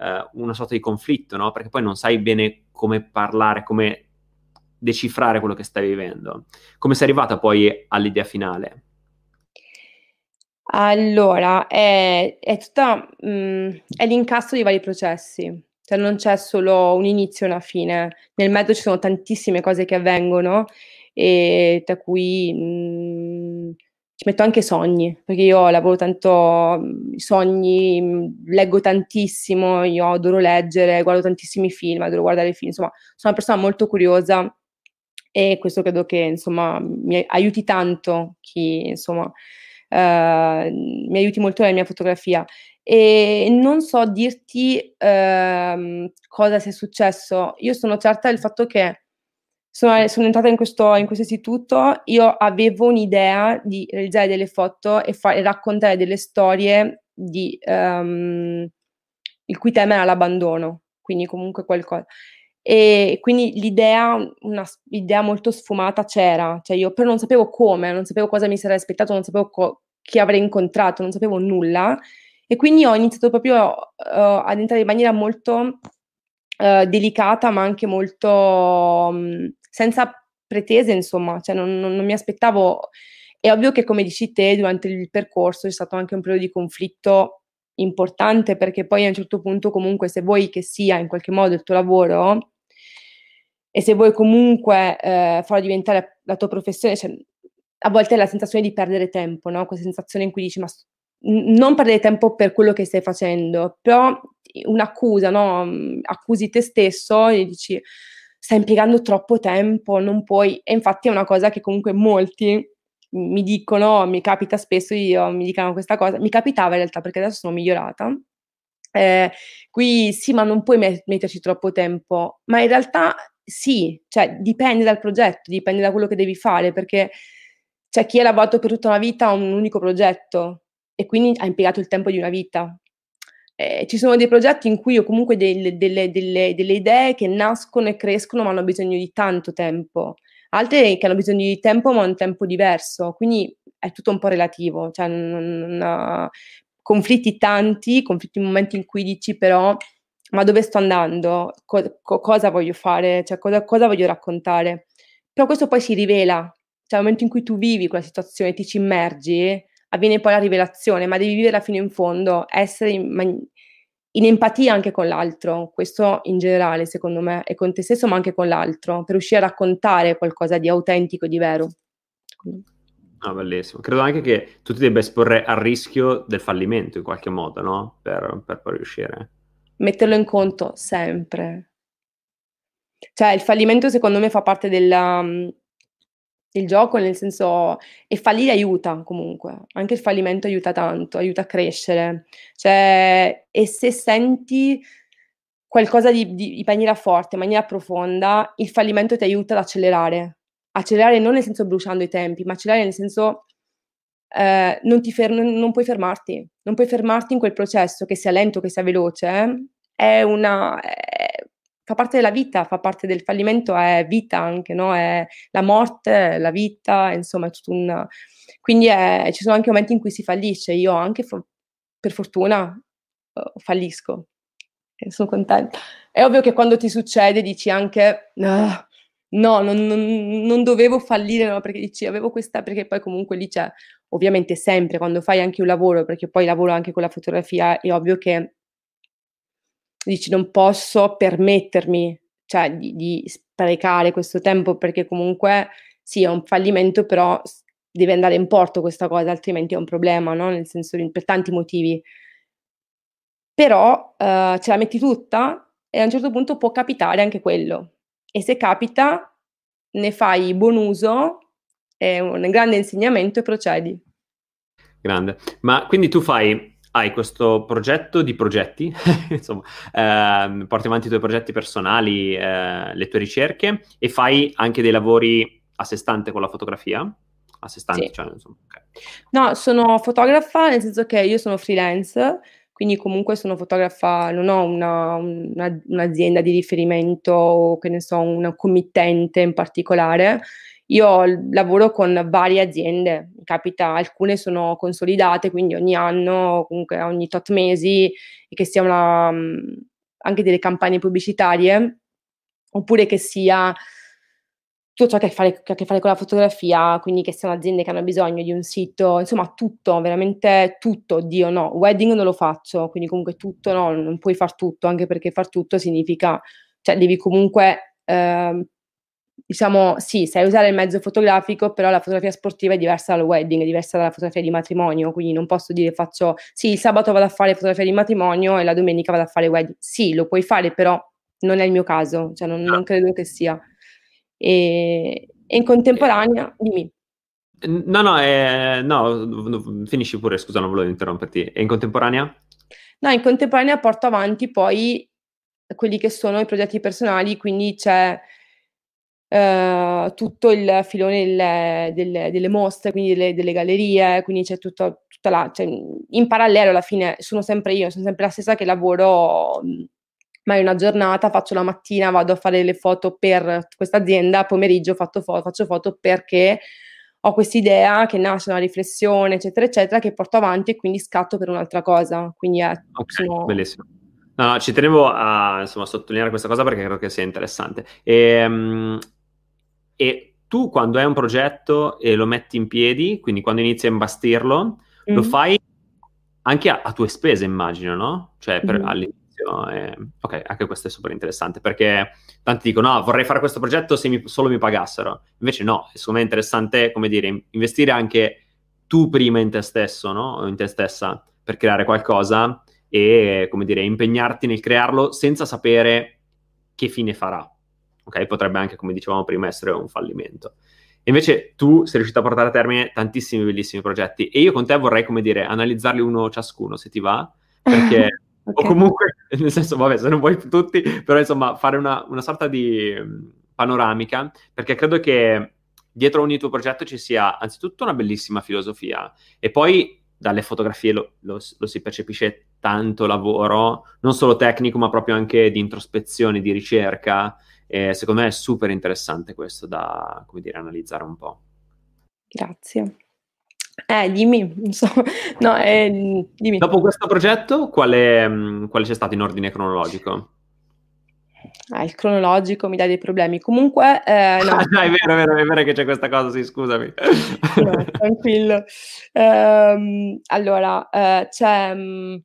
S2: eh, una sorta di conflitto, no? Perché poi non sai bene come parlare, come decifrare quello che stai vivendo. Come sei arrivata poi all'idea finale?
S1: Allora, è, è tutta mh, mm, è l'incasso di vari processi, cioè non c'è solo un inizio e una fine, nel mezzo ci sono tantissime cose che avvengono, e tra cui mh, mm, ci metto anche sogni, perché io lavoro tanto i sogni, leggo tantissimo, io adoro leggere, guardo tantissimi film, adoro guardare film, insomma, sono una persona molto curiosa e questo credo che, insomma, mi aiuti tanto chi, insomma, eh, mi aiuti molto nella mia fotografia. E non so dirti eh, cosa sia successo. Io sono certa del fatto che sono, sono entrata in questo, in questo, istituto, io avevo un'idea di realizzare delle foto e, fa- e raccontare delle storie di, um, il cui tema era l'abbandono, quindi comunque qualcosa. E quindi l'idea, una, l'idea molto sfumata c'era, cioè io però non sapevo come, non sapevo cosa mi sarei aspettato, non sapevo co- chi avrei incontrato, non sapevo nulla. E quindi ho iniziato proprio uh, ad entrare in maniera molto uh, delicata, ma anche molto um, senza pretese, insomma, cioè non, non, non, mi aspettavo. È ovvio che, come dici te, durante il percorso c'è stato anche un periodo di conflitto importante perché poi a un certo punto comunque se vuoi che sia in qualche modo il tuo lavoro e se vuoi comunque eh, farlo diventare la tua professione, cioè, a volte è la sensazione di perdere tempo, no? questa sensazione in cui dici ma non perdere tempo per quello che stai facendo, però un'accusa, no? accusi te stesso e dici stai impiegando troppo tempo, non puoi. E infatti è una cosa che comunque molti mi dicono, mi capita spesso, io mi dicano questa cosa, mi capitava in realtà perché adesso sono migliorata, Eh, qui sì, ma non puoi met- metterci troppo tempo, ma in realtà sì, cioè dipende dal progetto, dipende da quello che devi fare, perché c'è chi ha lavorato per tutta una vita a un unico progetto e quindi ha impiegato il tempo di una vita. Eh, ci sono dei progetti in cui ho comunque delle, delle, delle, delle idee che nascono e crescono ma hanno bisogno di tanto tempo, altre che hanno bisogno di tempo ma un tempo diverso, quindi è tutto un po' relativo, cioè non, non, conflitti tanti, conflitti in momenti in cui dici però ma dove sto andando, co- cosa voglio fare, cioè cosa, cosa, voglio raccontare. Però questo poi si rivela, cioè nel momento in cui tu vivi quella situazione, ti ci immergi, avviene poi la rivelazione, ma devi viverla fino in fondo, essere in, in empatia anche con l'altro, questo in generale secondo me, e con te stesso ma anche con l'altro, per riuscire a raccontare qualcosa di autentico, di vero.
S2: Ah, bellissimo. Credo anche che tu ti debba esporre al rischio del fallimento in qualche modo, no? Per, per poi riuscire.
S1: Metterlo in conto sempre. Cioè, il fallimento secondo me fa parte della, del gioco, nel senso, e fallire aiuta comunque. Anche il fallimento aiuta tanto, aiuta a crescere. Cioè, e se senti qualcosa di, di, in maniera forte, in maniera profonda, il fallimento ti aiuta ad accelerare accelerare non nel senso bruciando i tempi, ma accelerare nel senso eh, non, fer- non, puoi fermarti, non puoi fermarti in quel processo, che sia lento, che sia veloce, eh? è una... Fa parte della vita, fa parte del fallimento, è vita anche, no? È la morte, la vita, insomma, è tutto un... Quindi è, ci sono anche momenti in cui si fallisce, io anche per fortuna uh, fallisco e sono contenta. È ovvio che quando ti succede dici anche... Uh, no, non, non, non dovevo fallire, no, perché dici, avevo questa, perché poi comunque lì c'è, ovviamente sempre, quando fai anche un lavoro, perché poi lavoro anche con la fotografia, è ovvio che dici, non posso permettermi, cioè, di, di sprecare questo tempo, perché comunque sì, è un fallimento, però deve andare in porto questa cosa, altrimenti è un problema, no? Nel senso, per tanti motivi. Però uh, ce la metti tutta e a un certo punto può capitare anche quello e se capita ne fai buon uso, è un grande insegnamento e procedi.
S2: Grande. Ma quindi tu fai, hai questo progetto di progetti, insomma, eh, porti avanti i tuoi progetti personali, eh, le tue ricerche e fai anche dei lavori a sé stante con la fotografia? A sé stante, sì. cioè, insomma, okay.
S1: No, sono fotografa, nel senso che io sono freelance, quindi comunque sono fotografa, non ho una, una, un'azienda di riferimento o che ne so, una committente in particolare. Io lavoro con varie aziende, capita, alcune sono consolidate, quindi ogni anno, comunque ogni tot mesi, che sia una, anche delle campagne pubblicitarie, oppure che sia tutto ciò che ha, che a che fare con la fotografia, quindi che siano aziende che hanno bisogno di un sito, insomma tutto, veramente tutto, Dio no, wedding non lo faccio, quindi comunque tutto no, non puoi far tutto, anche perché far tutto significa, cioè devi comunque, eh, diciamo, sì, sai usare il mezzo fotografico, però la fotografia sportiva è diversa dal wedding, è diversa dalla fotografia di matrimonio, quindi non posso dire faccio, sì, il sabato vado a fare fotografia di matrimonio e la domenica vado a fare wedding, sì, lo puoi fare, però non è il mio caso, cioè non, non credo che sia. E, e in contemporanea, dimmi.
S2: No, no, eh, no, finisci pure, scusa, non volevo interromperti. E in contemporanea?
S1: No, in contemporanea porto avanti poi quelli che sono i progetti personali, quindi c'è uh, tutto il filone delle, delle, delle mostre, quindi delle, delle, gallerie, quindi c'è tutto, tutta la... Cioè, in parallelo alla fine sono sempre io, sono sempre la stessa che lavoro ma è una giornata, faccio la mattina, vado a fare le foto per questa azienda, pomeriggio fo- faccio foto perché ho questa idea che nasce una riflessione, eccetera, eccetera, che porto avanti e quindi scatto per un'altra cosa. Quindi è
S2: okay, sono... bellissimo. No, no, ci tenevo a insomma, sottolineare questa cosa perché credo che sia interessante. E, um, e, tu quando hai un progetto e lo metti in piedi, quindi quando inizi a imbastirlo, mm. lo fai anche a, a, tue spese, immagino, no? Cioè per, mm. all'inizio all'inizio. E, ok, anche questo è super interessante perché tanti dicono: no, vorrei fare questo progetto se mi, solo mi pagassero. Invece, no, secondo me è interessante, come dire, investire anche tu prima in te stesso, no? O in te stessa per creare qualcosa e, come dire, impegnarti nel crearlo senza sapere che fine farà. Ok, potrebbe anche, come dicevamo prima, essere un fallimento. Invece tu sei riuscito a portare a termine tantissimi bellissimi progetti e io con te vorrei, come dire, analizzarli uno ciascuno, se ti va, perché Okay. O comunque, nel senso, vabbè, se non vuoi tutti, però insomma, fare una, una sorta di um, panoramica, perché credo che dietro ogni tuo progetto ci sia anzitutto una bellissima filosofia e poi dalle fotografie lo, lo, lo, si percepisce tanto lavoro, non solo tecnico, ma proprio anche di introspezione, di ricerca. E secondo me è super interessante questo da, come dire, analizzare un po'.
S1: Grazie. Eh, dimmi, so. No, eh, dimmi.
S2: Dopo questo progetto, quale, mm, quale c'è stato in ordine cronologico?
S1: Ah, il cronologico mi dà dei problemi. Comunque,
S2: eh, no. ah, è vero, è vero, è vero che c'è questa cosa, sì, scusami.
S1: no, tranquillo. Um, allora, uh, c'è... Um,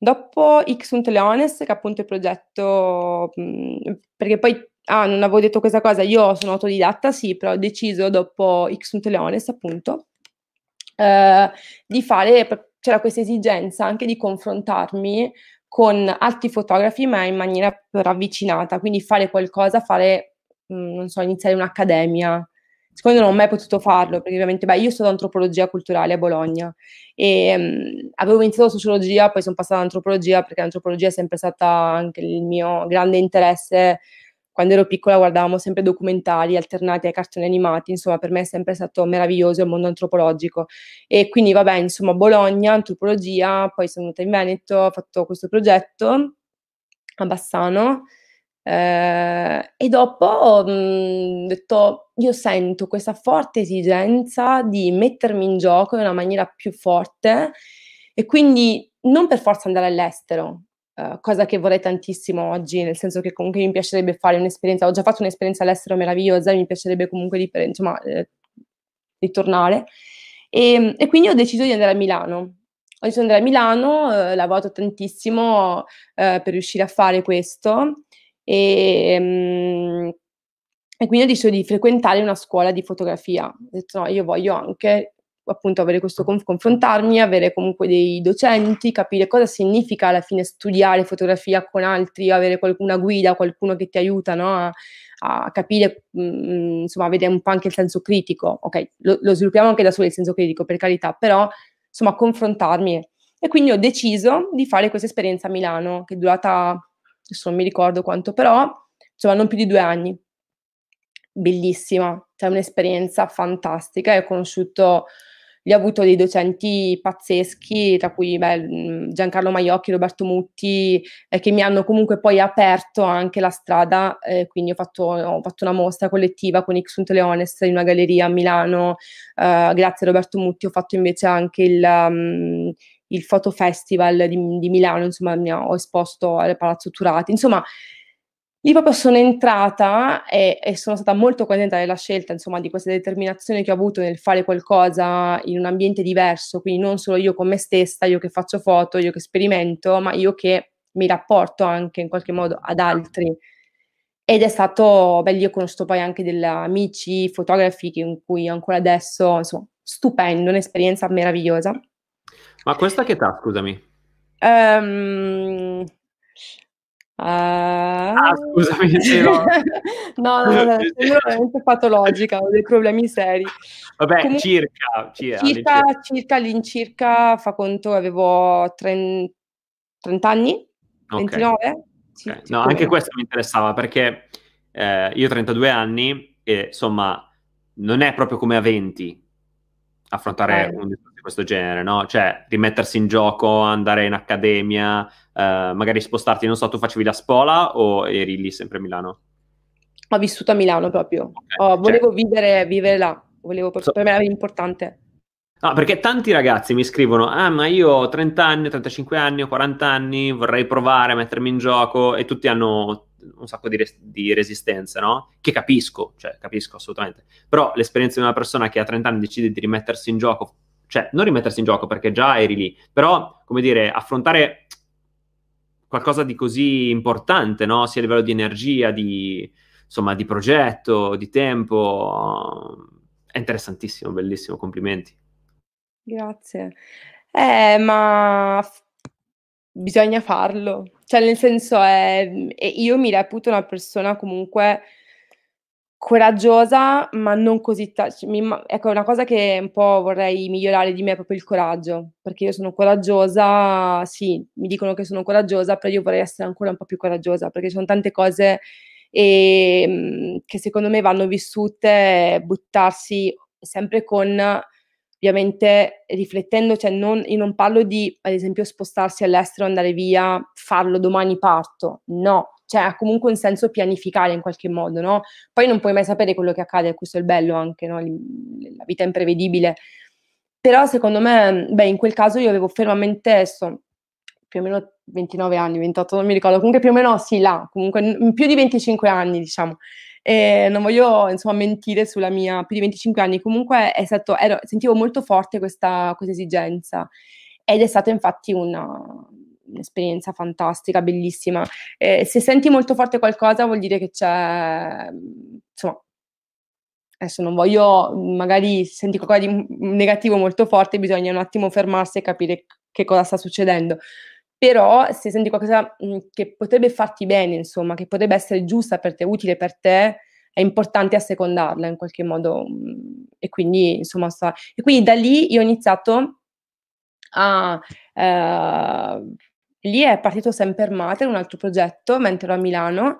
S1: dopo X Leones, che è appunto il progetto... Um, perché poi ah, non avevo detto questa cosa, io sono autodidatta, sì, però ho deciso dopo X Leones, appunto, eh, di fare, c'era questa esigenza anche di confrontarmi con altri fotografi, ma in maniera ravvicinata, quindi fare qualcosa, fare, mh, mm, non so, iniziare un'accademia. Secondo me non ho mai potuto farlo, perché ovviamente, beh, io studio antropologia culturale a Bologna e mh, avevo iniziato sociologia, poi sono passata all'antropologia, perché l'antropologia è sempre stata anche il mio grande interesse. Quando ero piccola guardavamo sempre documentari alternati ai cartoni animati, insomma per me è sempre stato meraviglioso il mondo antropologico. E quindi vabbè insomma Bologna, antropologia, poi sono venuta in Veneto, ho fatto questo progetto a Bassano eh, e dopo ho mh, detto io sento questa forte esigenza di mettermi in gioco in una maniera più forte e quindi non per forza andare all'estero, Uh, cosa che vorrei tantissimo oggi, nel senso che comunque mi piacerebbe fare un'esperienza, ho già fatto un'esperienza all'estero meravigliosa, mi piacerebbe comunque di, insomma, eh, ritornare. E, e, quindi ho deciso di andare a Milano. Ho deciso di andare a Milano, eh, lavorato tantissimo eh, per riuscire a fare questo e, um, e, quindi ho deciso di frequentare una scuola di fotografia. Ho detto no, io voglio anche appunto avere questo conf- confrontarmi, avere comunque dei docenti, capire cosa significa alla fine studiare fotografia con altri, avere qualcuna guida, qualcuno che ti aiuta no? a, a, capire, mh, mm, insomma, vedere un po' anche il senso critico. Ok, lo, lo sviluppiamo anche da solo il senso critico, per carità, però insomma, confrontarmi. E quindi ho deciso di fare questa esperienza a Milano, che è durata, adesso non mi ricordo quanto, però insomma, non più di due anni. Bellissima, cioè un'esperienza fantastica e ho conosciuto lì ho avuto dei docenti pazzeschi, tra cui beh, mhmm, Giancarlo Maiocchi, Roberto Mutti, eh, che mi hanno comunque poi aperto anche la strada, eh, quindi ho fatto, ho fatto, una mostra collettiva con Ixunt Leones in una galleria a Milano, eh, grazie a Roberto Mutti ho fatto invece anche il... Um, il Foto Festival di, di Milano, insomma, ho esposto al Palazzo Turati. Insomma, Lì proprio sono entrata e, e, sono stata molto contenta della scelta, insomma, di questa determinazione che ho avuto nel fare qualcosa in un ambiente diverso, quindi non solo io con me stessa, io che faccio foto, io che sperimento, ma io che mi rapporto anche in qualche modo ad altri. Ed è stato, beh, io ho conosciuto poi anche degli amici fotografi in cui ancora adesso, insomma, stupendo, un'esperienza meravigliosa.
S2: Ma questa che età, scusami?
S1: Um,
S2: Uh... Ah, scusami, sì, no.
S1: no, no, no, sono veramente patologica, ho dei problemi seri.
S2: Vabbè, Comunque, circa, circa,
S1: circa, circa all'incirca, fa conto, avevo 30, 30 anni, okay. 29.
S2: Sì, okay. No, anche questo mi interessava perché eh, io ho 32 anni e insomma non è proprio come a 20 affrontare eh. un discorso di questo genere, no? Cioè rimettersi in gioco, andare in accademia, eh, magari spostarti, non so, tu facevi la spola o eri lì sempre a Milano?
S1: Ho vissuto a Milano proprio, okay. oh, volevo cioè, vivere, vivere, là, volevo, per, so, per me era importante.
S2: No, perché tanti ragazzi mi scrivono, ah ma io ho 30 anni, 35 anni, ho 40 anni, vorrei provare a mettermi in gioco e tutti hanno un sacco di, res- di resistenza, no? Che capisco, cioè capisco assolutamente. Però l'esperienza di una persona che a 30 anni decide di rimettersi in gioco, cioè non rimettersi in gioco perché già eri lì, però come dire, affrontare qualcosa di così importante, no? sia a livello di energia, di, insomma, di progetto, di tempo. È interessantissimo, bellissimo, complimenti.
S1: Grazie. Eh, ma bisogna farlo. Cioè, nel senso, è, io mi reputo una persona comunque Coraggiosa, ma non così ta mi ma ecco, una cosa che un po' vorrei migliorare di me è proprio il coraggio, perché io sono coraggiosa sì, mi dicono che sono coraggiosa, però io vorrei essere ancora un po' più coraggiosa, perché ci son tante cose, ehm, che secondo me vanno vissute, buttarsi sempre con ovviamente riflettendo, cioè non io non parlo di, ad esempio, spostarsi all'estero, andare via, farlo domani parto, no cioè ha comunque un senso pianificare in qualche modo, no? Poi non puoi mai sapere quello che accade, questo è il bello anche, no? La vita è imprevedibile. Però secondo me, beh, in quel caso io avevo fermamente, sto più o meno 29 anni, 28, non mi ricordo, comunque più o meno sì, là, comunque più di 25 anni, diciamo. E non voglio insomma mentire sulla mia più di 25 anni, comunque è stato, ero, sentivo molto forte questa, questa esigenza ed è stata infatti una, un'esperienza fantastica, bellissima. Eh, se senti molto forte qualcosa vuol dire che c'è, insomma, adesso non voglio, magari senti qualcosa di negativo molto forte, bisogna un attimo fermarsi e capire che cosa sta succedendo. Però se senti qualcosa che potrebbe farti bene, insomma, che potrebbe essere giusta per te, utile per te, è importante assecondarla in qualche modo. E quindi, insomma, sta... e quindi da lì io ho iniziato a eh, Lì è partito Semper Mater, un altro progetto, mentre ero a Milano.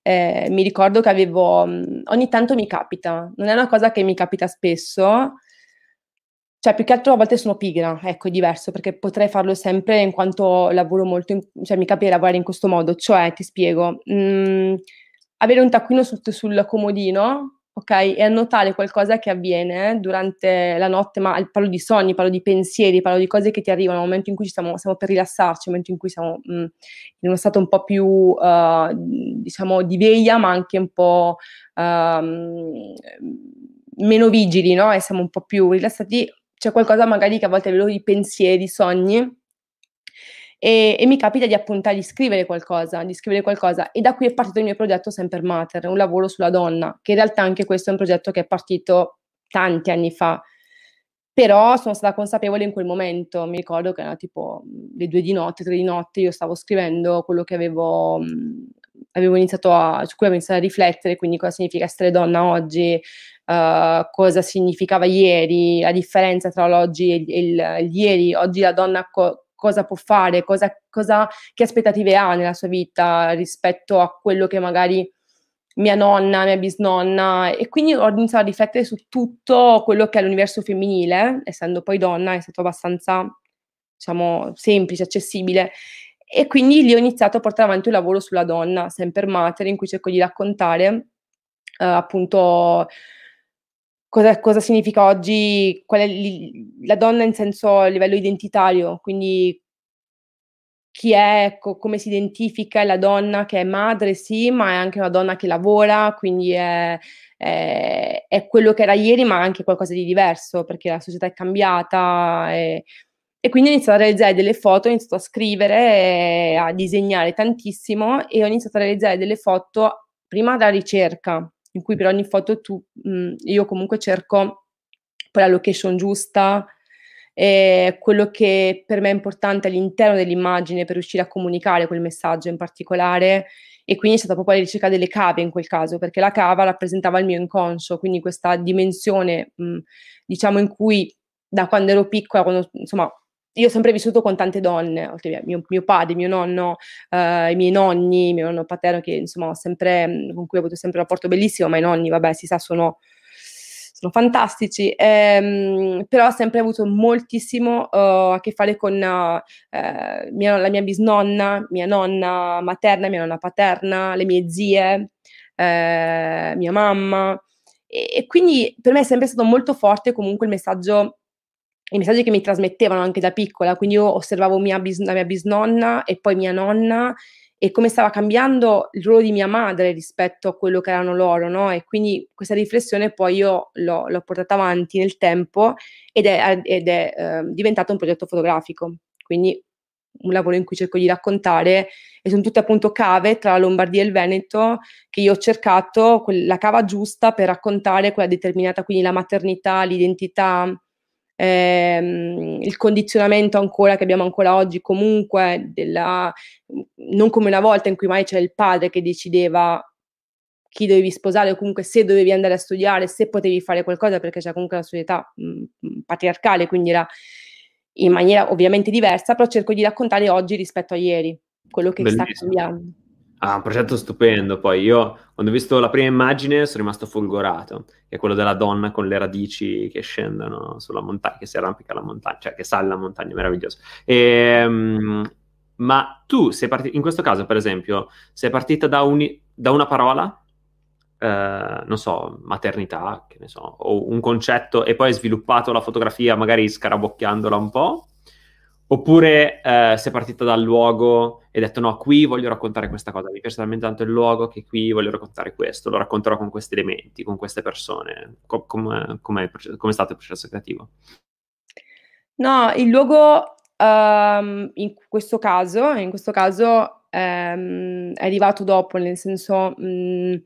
S1: Eh, mi ricordo che avevo, mhmm, ogni tanto mi capita, non è una cosa che mi capita spesso, cioè più che altro a volte sono pigra, ecco, è diverso, perché potrei farlo sempre in quanto lavoro molto, in, cioè mi capita di lavorare in questo modo, cioè ti spiego, mh, mhmm, avere un taccuino sul, sul comodino ok? E annotare qualcosa che avviene durante la notte, ma parlo di sogni, parlo di pensieri, parlo di cose che ti arrivano nel momento in cui stiamo, stiamo per rilassarci, nel momento in cui siamo mh, mm, in uno stato un po' più, uh, diciamo, di veglia, ma anche un po' uh, meno vigili, no? E siamo un po' più rilassati. C'è qualcosa magari che a volte avevo di pensieri, sogni, e, e, mi capita di appuntare, di scrivere qualcosa, di scrivere qualcosa e da qui è partito il mio progetto Semper Mater, un lavoro sulla donna, che in realtà anche questo è un progetto che è partito tanti anni fa, però sono stata consapevole in quel momento, mi ricordo che era tipo le due di notte, tre di notte, io stavo scrivendo quello che avevo, avevo iniziato a, su cui avevo iniziato a riflettere, quindi cosa significa essere donna oggi, Uh, cosa significava ieri, la differenza tra l'oggi e il, il, il ieri. Oggi la donna co- cosa può fare, cosa, cosa, che aspettative ha nella sua vita rispetto a quello che magari mia nonna, mia bisnonna e quindi ho iniziato a riflettere su tutto quello che è l'universo femminile, essendo poi donna è stato abbastanza, diciamo, semplice, accessibile e quindi lì ho iniziato a portare avanti un lavoro sulla donna, sempre mater, in cui cerco di raccontare eh, appunto cosa, cosa significa oggi, è li, la donna in senso a livello identitario, quindi chi è, co- come si identifica, è la donna che è madre, sì, ma è anche una donna che lavora, quindi è, è, è quello che era ieri, ma anche qualcosa di diverso, perché la società è cambiata. E, e quindi ho iniziato a realizzare delle foto, ho iniziato a scrivere, a disegnare tantissimo e ho iniziato a realizzare delle foto prima da ricerca, in cui per ogni foto tu, mh, io comunque cerco poi la location giusta, eh, quello che per me è importante all'interno dell'immagine per riuscire a comunicare quel messaggio in particolare. E quindi è stata proprio la ricerca delle cave in quel caso, perché la cava rappresentava il mio inconscio, quindi questa dimensione, mh, diciamo, in cui da quando ero piccola, quando, insomma, io ho sempre vissuto con tante donne, mio, mio padre, mio nonno, eh, i miei nonni, mio nonno paterno, che insomma sempre, mm, con cui ho avuto sempre un rapporto bellissimo, ma i nonni, vabbè, si sa, sono, sono fantastici, ehm, però ho sempre avuto moltissimo uh, a che fare con uh, mia, la mia bisnonna, mia nonna materna, mia nonna paterna, le mie zie, eh, mia mamma. E, e quindi per me è sempre stato molto forte comunque il messaggio i messaggi che mi trasmettevano anche da piccola, quindi io osservavo mia bis- la mia bisnonna e poi mia nonna e come stava cambiando il ruolo di mia madre rispetto a quello che erano loro, no? E quindi questa riflessione poi io l'ho, l'ho portata avanti nel tempo ed è, ed è eh, diventato un progetto fotografico, quindi un lavoro in cui cerco di raccontare e sono tutte appunto cave tra la Lombardia e il Veneto che io ho cercato la cava giusta per raccontare quella determinata, quindi la maternità, l'identità, ehm, il condizionamento ancora che abbiamo ancora oggi comunque della, non come una volta in cui mai c'era il padre che decideva chi dovevi sposare o comunque se dovevi andare a studiare, se potevi fare qualcosa perché c'è comunque una società mh, patriarcale, quindi era in maniera ovviamente diversa, però cerco di raccontare oggi rispetto a ieri, quello che Bellissimo. sta cambiando.
S2: Ah, un progetto stupendo. Poi io, quando ho visto la prima immagine, sono rimasto folgorato, che è quello della donna con le radici che scendono sulla montagna, che si arrampica la montagna, cioè che sale la montagna, meraviglioso. E, um, ma tu sei partito, in questo caso, per esempio, sei partita da, un, da una parola, eh, non so, maternità, che ne so, o un concetto, e poi hai sviluppato la fotografia magari scarabocchiandola un po', Oppure eh, sei partita dal luogo e hai detto no, qui voglio raccontare questa cosa, mi piace talmente tanto il luogo che qui voglio raccontare questo, lo racconterò con questi elementi, con queste persone. Com- com- com'è, stato il processo creativo?
S1: No, il luogo um, in questo caso, in questo caso um, è arrivato dopo, nel senso... Um,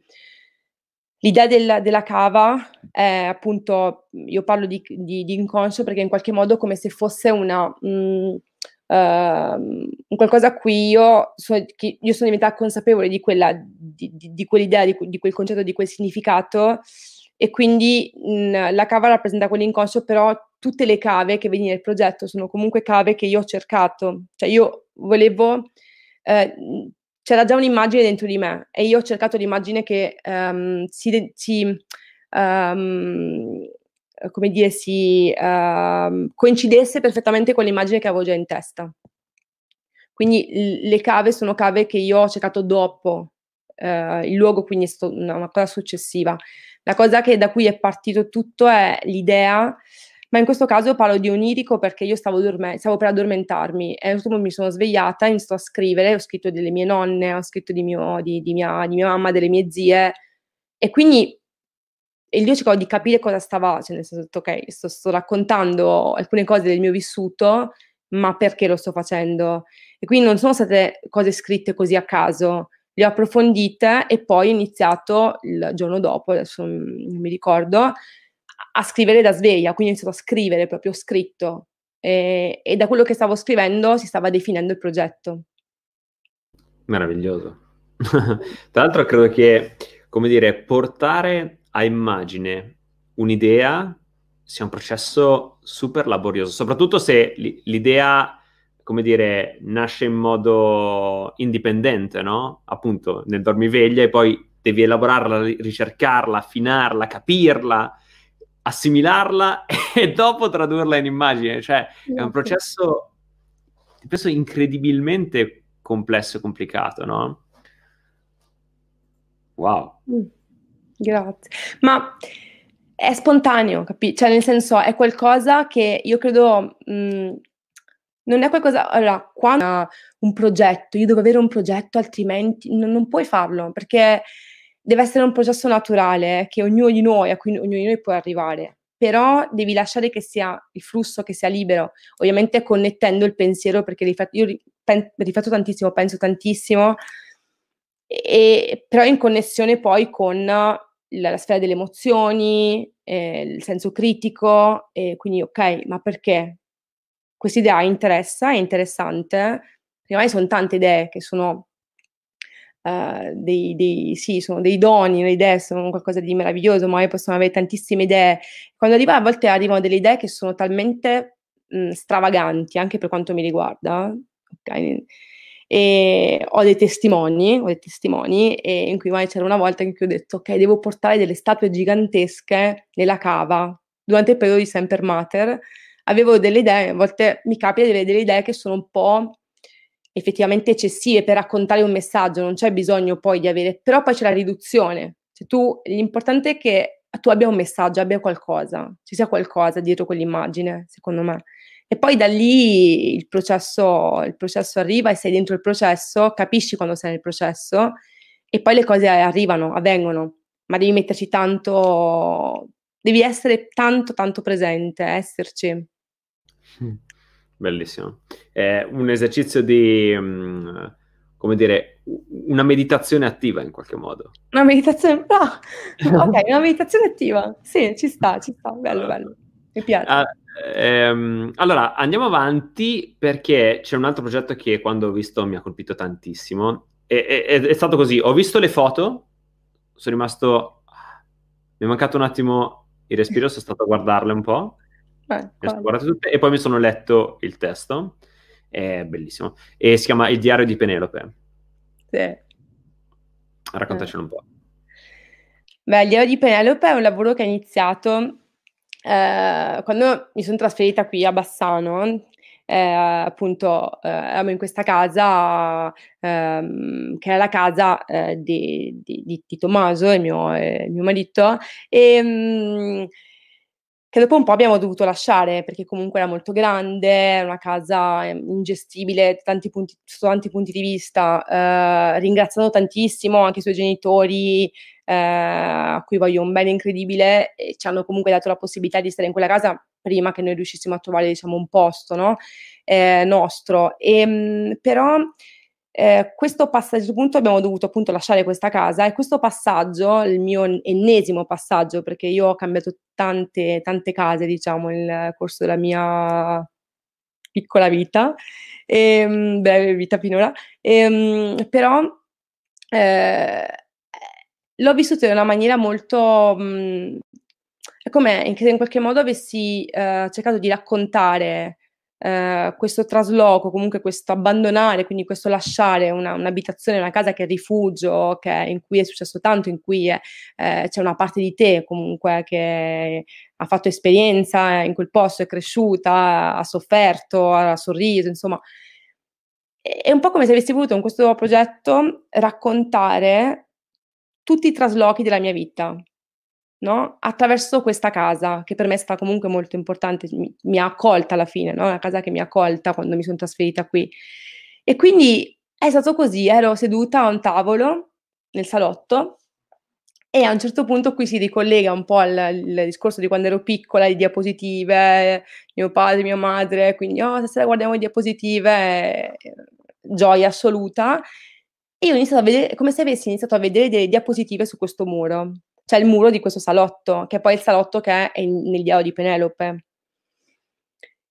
S1: L'idea del, della cava è appunto, io parlo di, di, di, inconscio perché in qualche modo come se fosse una, mh, uh, un qualcosa a cui io, so, io, sono diventata consapevole di, quella, di, quell'idea, di, quel concetto, di quel significato e quindi mh, la cava rappresenta quell'inconscio, però tutte le cave che vedi nel progetto sono comunque cave che io ho cercato, cioè io volevo... Eh, c'era già un'immagine dentro di me e io ho cercato l'immagine che um, si, si um, come dire, si uh, coincidesse perfettamente con l'immagine che avevo già in testa. Quindi le cave sono cave che io ho cercato dopo uh, il luogo, quindi è una cosa successiva. La cosa che da cui è partito tutto è l'idea ma in questo caso parlo di onirico perché io stavo, dorme- stavo per addormentarmi e certo mi sono svegliata, e sto a scrivere, ho scritto delle mie nonne, ho scritto di, mio, di, di, mia, di mia mamma, delle mie zie e quindi e io cercavo di capire cosa stava, cioè nel senso, ok, sto, sto, raccontando alcune cose del mio vissuto, ma perché lo sto facendo? E quindi non sono state cose scritte così a caso, le ho approfondite e poi ho iniziato il giorno dopo, adesso non mi ricordo, a scrivere da sveglia, quindi ho iniziato a scrivere proprio scritto e, e da quello che stavo scrivendo si stava definendo il progetto.
S2: Meraviglioso. Tra l'altro credo che, come dire, portare a immagine un'idea sia un processo super laborioso, soprattutto se l'idea, come dire, nasce in modo indipendente, no? Appunto, nel dormiveglia e poi devi elaborarla, ricercarla, affinarla, capirla assimilarla e dopo tradurla in immagine. Cioè, è un processo, penso, incredibilmente complesso e complicato, no? Wow.
S1: Mm, grazie. Ma è spontaneo, capi? Cioè, nel senso, è qualcosa che io credo... Mh, mm, non è qualcosa, allora, quando un progetto, io devo avere un progetto, altrimenti non, non puoi farlo, perché deve essere un processo naturale che ognuno di noi, a cui ognuno di noi può arrivare, però devi lasciare che sia il flusso, che sia libero, ovviamente connettendo il pensiero, perché io rifletto tantissimo, penso tantissimo, e, però in connessione poi con la, la sfera delle emozioni, eh, il senso critico, e quindi ok, ma perché? Questa idea interessa, è interessante, prima sono tante idee che sono Uh, dei, dei, sì, sono dei doni, le idee sono qualcosa di meraviglioso, ma poi possono avere tantissime idee. Quando arriva, a volte arrivano delle idee che sono talmente mh, stravaganti, anche per quanto mi riguarda, okay? E ho dei testimoni, ho dei testimoni, in cui mai c'era una volta in cui ho detto, ok, devo portare delle statue gigantesche nella cava, durante il periodo di Semper Mater, avevo delle idee, a volte mi capita di avere delle idee che sono un po' effettivamente eccessive per raccontare un messaggio, non c'è bisogno poi di avere, però poi c'è la riduzione. Cioè tu, l'importante è che tu abbia un messaggio, abbia qualcosa, ci sia qualcosa dietro quell'immagine, secondo me. E poi da lì il processo, il processo arriva e sei dentro il processo, capisci quando sei nel processo e poi le cose arrivano, avvengono, ma devi metterci tanto, devi essere tanto tanto presente, esserci.
S2: Bellissimo. È un esercizio di, um, come dire, una meditazione attiva in qualche modo.
S1: Una meditazione, ah, ok, una meditazione attiva. Sì, ci sta, ci sta, bello, bello. Mi piace. Ah,
S2: ehm, allora, andiamo avanti perché c'è un altro progetto che quando ho visto mi ha colpito tantissimo. E, è, è stato così, ho visto le foto sono rimasto... Mi è mancato un attimo il respiro, sono stato a guardarle un po'. Eh, e poi mi sono letto il testo. È bellissimo. E si chiama Il diario di Penelope.
S1: Sì.
S2: Raccontacelo eh. un po'.
S1: Beh, il diario di Penelope è un lavoro che è iniziato eh, quando mi sono trasferita qui a Bassano, eh, appunto eh, eravamo in questa casa ehm, che è la casa eh, di, di, di, Tommaso, il mio, il mio marito, e mh, mm, che dopo un po' abbiamo dovuto lasciare perché comunque era molto grande, è una casa ingestibile tanti punti, sotto tanti punti di vista, eh, ringraziando tantissimo anche i suoi genitori eh, a cui voglio un bene incredibile e ci hanno comunque dato la possibilità di stare in quella casa prima che noi riuscissimo a trovare diciamo un posto no? eh, nostro. E, ehm, però eh, questo passaggio, a punto abbiamo dovuto appunto lasciare questa casa e questo passaggio, il mio ennesimo passaggio, perché io ho cambiato tante, tante case, diciamo, nel corso della mia piccola vita, e, ehm, breve vita finora, e, ehm, però eh, l'ho vissuto in una maniera molto... Mh, mm, è come se in qualche modo avessi eh, cercato di raccontare eh, questo trasloco, comunque questo abbandonare, quindi questo lasciare una, un'abitazione, una casa che è rifugio, che, in cui è successo tanto, in cui è, eh, c'è una parte di te comunque che ha fatto esperienza in quel posto, è cresciuta, ha sofferto, ha sorriso, insomma. È un po' come se avessi voluto in questo progetto raccontare tutti i traslochi della mia vita, no? Attraverso questa casa, che per me è stata comunque molto importante, mi, mi ha accolta alla fine, no? Una casa che mi ha accolta quando mi sono trasferita qui. E quindi è stato così, ero seduta a un tavolo nel salotto e a un certo punto qui si ricollega un po' al, al discorso di quando ero piccola, di diapositive, mio padre, mia madre, quindi oh, stasera guardiamo le diapositive, gioia assoluta. E io ho iniziato a vedere, come se avessi iniziato a vedere delle diapositive su questo muro c'è il muro di questo salotto, che è poi il salotto che è nel diario di Penelope.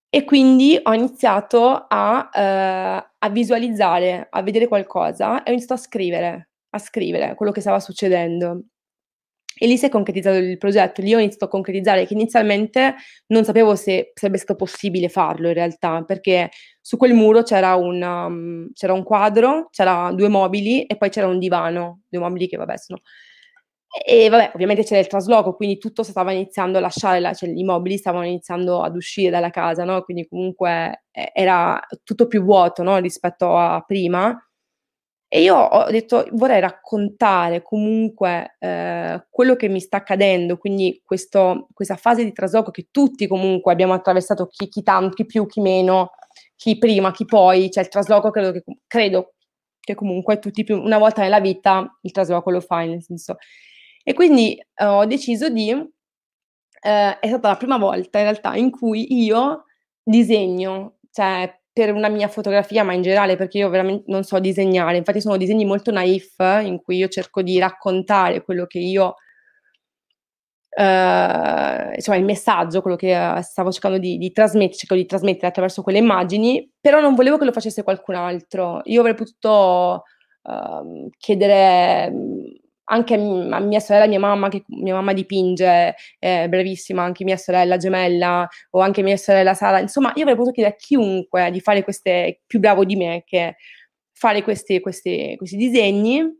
S1: E quindi ho iniziato a, eh, a, visualizzare, a vedere qualcosa e ho iniziato a scrivere, a scrivere quello che stava succedendo. E lì si è concretizzato il progetto, lì ho iniziato a concretizzare che inizialmente non sapevo se sarebbe stato possibile farlo in realtà, perché su quel muro c'era un, um, c'era un quadro, c'erano due mobili e poi c'era un divano, due mobili che vabbè sono e vabbè, ovviamente c'era il trasloco, quindi tutto stava iniziando a lasciare, la, cioè i mobili stavano iniziando ad uscire dalla casa, no? Quindi comunque eh, era tutto più vuoto, no? Rispetto a prima. E io ho detto, vorrei raccontare comunque eh, quello che mi sta accadendo, quindi questo, questa fase di trasloco che tutti comunque abbiamo attraversato, chi, chi tanto, chi più, chi meno, chi prima, chi poi, cioè il trasloco credo che, credo che comunque tutti più, una volta nella vita il trasloco lo fai, nel senso e quindi uh, ho deciso di, uh, è stata la prima volta in realtà in cui io disegno, cioè per una mia fotografia, ma in generale perché io veramente non so disegnare, infatti sono disegni molto naif in cui io cerco di raccontare quello che io Uh, insomma, il messaggio, quello che uh, stavo cercando di, di trasmettere, cerco di trasmettere attraverso quelle immagini, però non volevo che lo facesse qualcun altro. Io avrei potuto uh, chiedere anche a mia sorella, mia mamma, che mia mamma dipinge, è bravissima, anche mia sorella gemella o anche mia sorella Sara, insomma io avrei potuto chiedere a chiunque di fare queste, più bravo di me che fare questi, questi, questi disegni, ho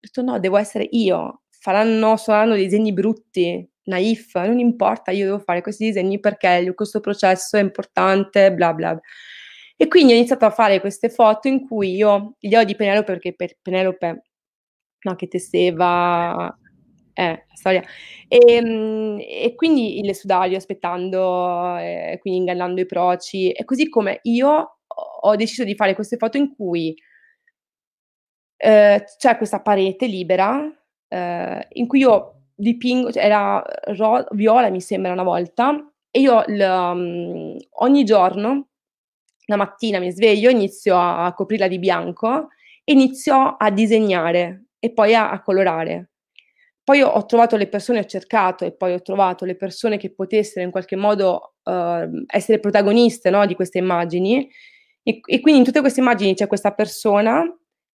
S1: detto no, devo essere io, faranno, saranno disegni brutti, naif, non importa, io devo fare questi disegni perché questo processo è importante, bla bla. E quindi ho iniziato a fare queste foto in cui io, diario di Penelope, perché per Penelope no, che tesseva eh, storia. E, ehm, e quindi il sudario aspettando, eh, quindi ingannando i proci. E così come io ho deciso di fare queste foto in cui eh, c'è questa parete libera eh, in cui io dipingo, cioè era ro- viola mi sembra una volta, e io l, um, ogni giorno, la mattina mi sveglio, inizio a, coprirla di bianco, inizio a disegnare e poi a, a colorare. Poi ho, trovato le persone, ho cercato e poi ho trovato le persone che potessero in qualche modo uh, essere protagoniste no, di queste immagini. E, e, quindi in tutte queste immagini c'è questa persona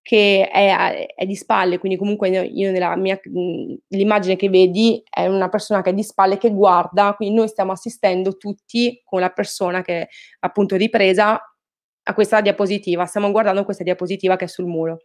S1: che è, è, di spalle, quindi comunque io nella mia, l'immagine che vedi è una persona che è di spalle che guarda, quindi noi stiamo assistendo tutti con la persona che è appunto ripresa a questa diapositiva, stiamo guardando questa diapositiva che è sul muro.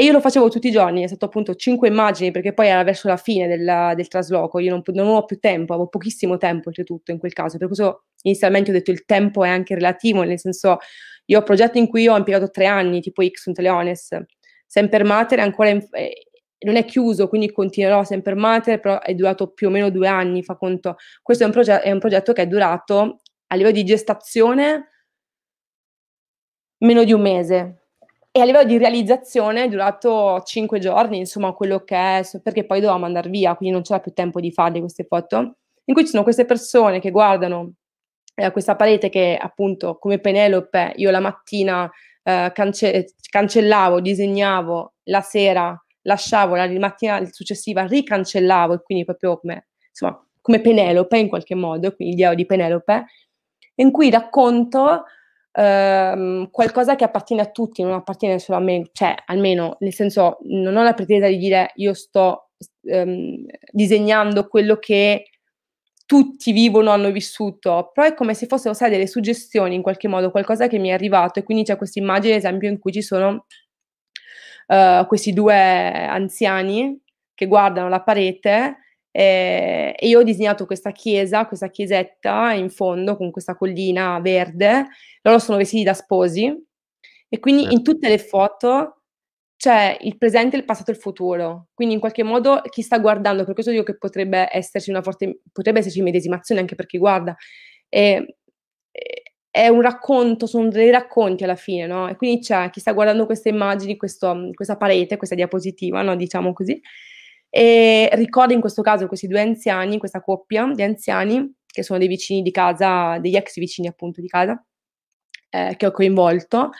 S1: E io lo facevo tutti i giorni, è stato appunto cinque immagini perché poi era verso la fine del, del trasloco, io non, non ho più tempo, avevo pochissimo tempo oltretutto in quel caso, per questo inizialmente ho detto il tempo è anche relativo, nel senso io ho progetti in cui ho impiegato tre anni, tipo X un Teleones, Semper Mater ancora in, eh, non è chiuso, quindi continuerò Semper Mater, però è durato più o meno due anni, fa conto. Questo è un, proge- è un progetto che è durato a livello di gestazione meno di un mese, e a livello di realizzazione è durato cinque giorni, insomma, quello che è, perché poi dovevamo andare via, quindi non c'era più tempo di farle queste foto, in cui ci sono queste persone che guardano eh, questa parete che appunto come Penelope io la mattina eh, cance- cancellavo, disegnavo, la sera lasciavo, la mattina successiva ricancellavo e quindi proprio come, insomma, come Penelope in qualche modo, quindi l'idea di Penelope, in cui racconto ehm, qualcosa che appartiene a tutti, non appartiene solo a me, cioè almeno nel senso non ho la pretesa di dire io sto ehm, disegnando quello che tutti vivono, hanno vissuto, però è come se fossero, sai, delle suggestioni in qualche modo, qualcosa che mi è arrivato e quindi c'è questa immagine, ad esempio, in cui ci sono uh, questi due anziani che guardano la parete eh, e io ho disegnato questa chiesa, questa chiesetta in fondo con questa collina verde, loro sono vestiti da sposi e quindi in tutte le foto c'è il presente, il passato e il futuro. Quindi in qualche modo chi sta guardando, per questo dico che potrebbe esserci una forte, potrebbe esserci medesimazione anche per chi guarda. E, è un racconto, sono dei racconti alla fine, no? E quindi c'è chi sta guardando queste immagini, questo, questa parete, questa diapositiva, no? Diciamo così. E ricorda in questo caso questi due anziani, questa coppia di anziani, che sono dei vicini di casa, degli ex vicini appunto di casa, eh, che ho coinvolto,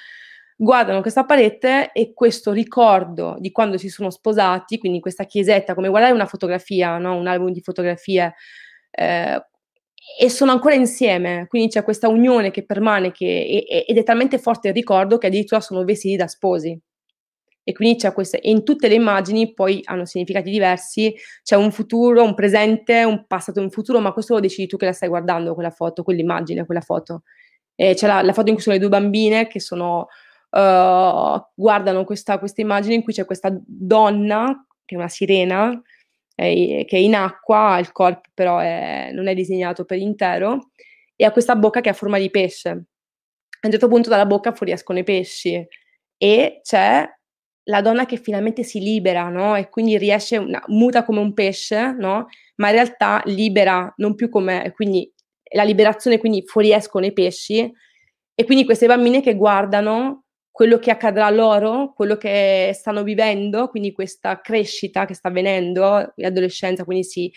S1: guardano questa parete e questo ricordo di quando si sono sposati, quindi questa chiesetta, come guardare una fotografia, no? un album di fotografie, eh, e sono ancora insieme, quindi c'è questa unione che permane che, e, ed è talmente forte il ricordo che addirittura sono vestiti da sposi. E quindi c'è questa, e in tutte le immagini poi hanno significati diversi, c'è un futuro, un presente, un passato un futuro, ma questo lo decidi tu che la stai guardando, quella foto, quell'immagine, quella foto. E c'è la, la foto in cui sono le due bambine che sono uh, guardano questa, questa, immagine in cui c'è questa donna, che è una sirena, è, che è in acqua, il corpo però è, non è disegnato per intero, e ha questa bocca che ha forma di pesce. A un certo punto dalla bocca fuoriescono i pesci e c'è la donna che finalmente si libera, no? E quindi riesce, una, muta come un pesce, no? Ma in realtà libera, non più come, quindi la liberazione, quindi fuoriescono i pesci. E quindi queste bambine che guardano quello che accadrà loro, quello che stanno vivendo, quindi questa crescita che sta avvenendo, l'adolescenza, quindi sì.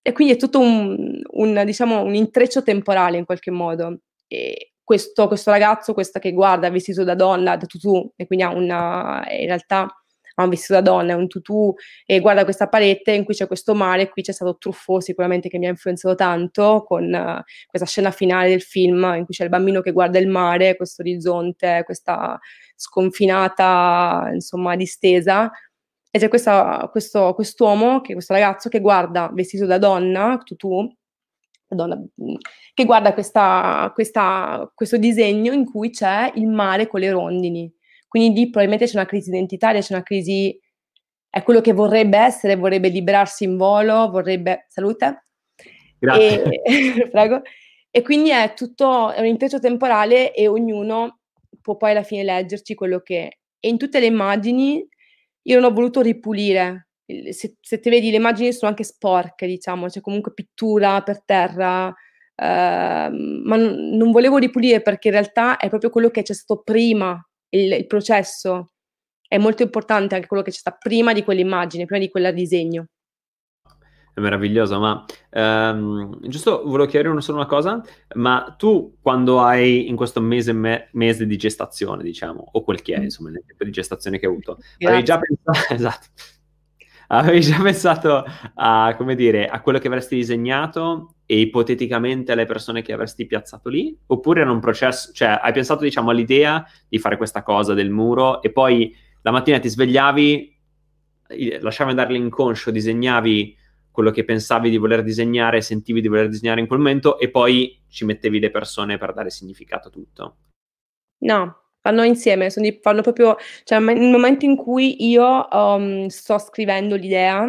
S1: E quindi è tutto un, un, diciamo, un intreccio temporale in qualche modo. E questo, questo ragazzo, questa che guarda vestito da donna, da tutù, e quindi ha una, in realtà ha un vestito da donna, è un tutù e guarda questa parete in cui c'è questo mare, qui c'è stato Truffaut sicuramente che mi ha influenzato tanto con uh, questa scena finale del film in cui c'è il bambino che guarda il mare, questo orizzonte, questa sconfinata insomma distesa. E c'è questa, questo quest'uomo, che, questo ragazzo che guarda vestito da donna, tutù, donna, che guarda questa, questa, questo disegno in cui c'è il mare con le rondini quindi lì probabilmente c'è una crisi identitaria, c'è una crisi, è quello che vorrebbe essere, vorrebbe liberarsi in volo, vorrebbe... Salute?
S2: Grazie.
S1: E, prego. E quindi è tutto, è un intreccio temporale e ognuno può poi alla fine leggerci quello che... è. E in tutte le immagini io non ho voluto ripulire, se, se te vedi le immagini sono anche sporche, diciamo, c'è comunque pittura per terra, Uh, ma n- non volevo ripulire perché in realtà è proprio quello che c'è stato prima il, il processo è molto importante anche quello che c'è sta prima di quell'immagine, prima di quel disegno.
S2: È meraviglioso, ma um, giusto volevo chiedere una, solo una cosa, ma tu quando hai in questo mese, me, mese di gestazione, diciamo, o quel che è, mm. insomma, nel tempo di gestazione che hai avuto, Grazie. avevi già pensato, esatto, avevi già pensato a, come dire, a quello che avresti disegnato e ipoteticamente alle persone che avresti piazzato lì? Oppure era un processo, cioè hai pensato diciamo all'idea di fare questa cosa del muro e poi la mattina ti svegliavi, lasciavi andare l'inconscio, disegnavi quello che pensavi di voler disegnare, sentivi di voler disegnare in quel momento e poi ci mettevi le persone per dare significato a tutto.
S1: No, vanno insieme, di, fanno proprio, cioè nel momento in cui io um, sto scrivendo l'idea,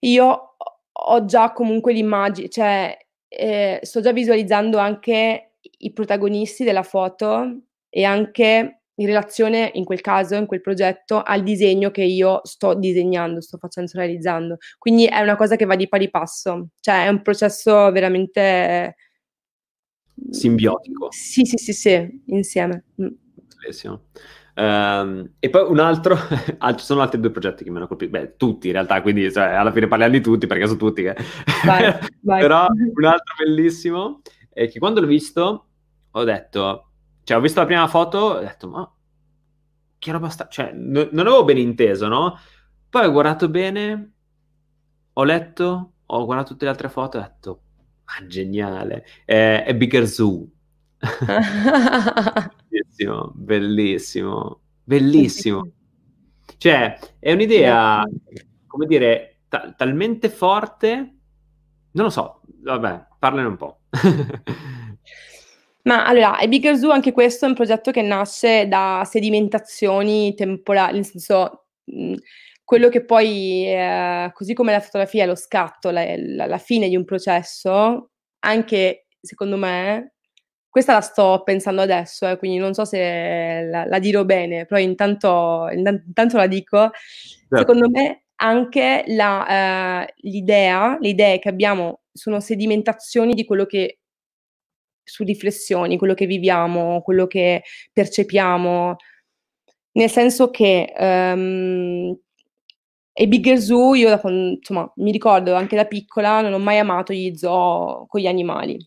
S1: io ho già comunque l'immagine, cioè eh, sto già visualizzando anche i protagonisti della foto e anche in relazione, in quel caso, in quel progetto, al disegno che io sto disegnando, sto facendo, sto realizzando. Quindi è una cosa che va di pari passo, cioè è un processo veramente
S2: simbiotico.
S1: Sì, sì, sì, sì, insieme. Mm.
S2: Bellissimo. Um, e poi un altro, ci sono altri due progetti che mi hanno colpito, beh, tutti in realtà, quindi cioè, alla fine parliamo di tutti perché sono tutti. Che... Vai, vai. Però un altro bellissimo è che quando l'ho visto ho detto, cioè ho visto la prima foto ho detto, ma che roba sta... Cioè, n- non avevo ben inteso, no? Poi ho guardato bene, ho letto, ho guardato tutte le altre foto e ho detto, ah, geniale, è, è Bigger Zoo. bellissimo, bellissimo, bellissimo. Cioè, è un'idea, come dire, ta- talmente forte, non lo so, vabbè, parlane un po'.
S1: Ma allora, e Bigger Zoo anche questo è un progetto che nasce da sedimentazioni temporali, nel senso, mh, quello che poi, eh, così come la fotografia è lo scatto, la, la, la fine di un processo, anche secondo me, questa la sto pensando adesso, eh, quindi non so se la, la dirò bene, però intanto, intanto la dico. Certo. Secondo me anche la, eh, l'idea, le idee che abbiamo sono sedimentazioni di quello che su riflessioni, quello che viviamo, quello che percepiamo, nel senso che um, e Bigger Zoo, io insomma, mi ricordo anche da piccola, non ho mai amato gli zoo con gli animali.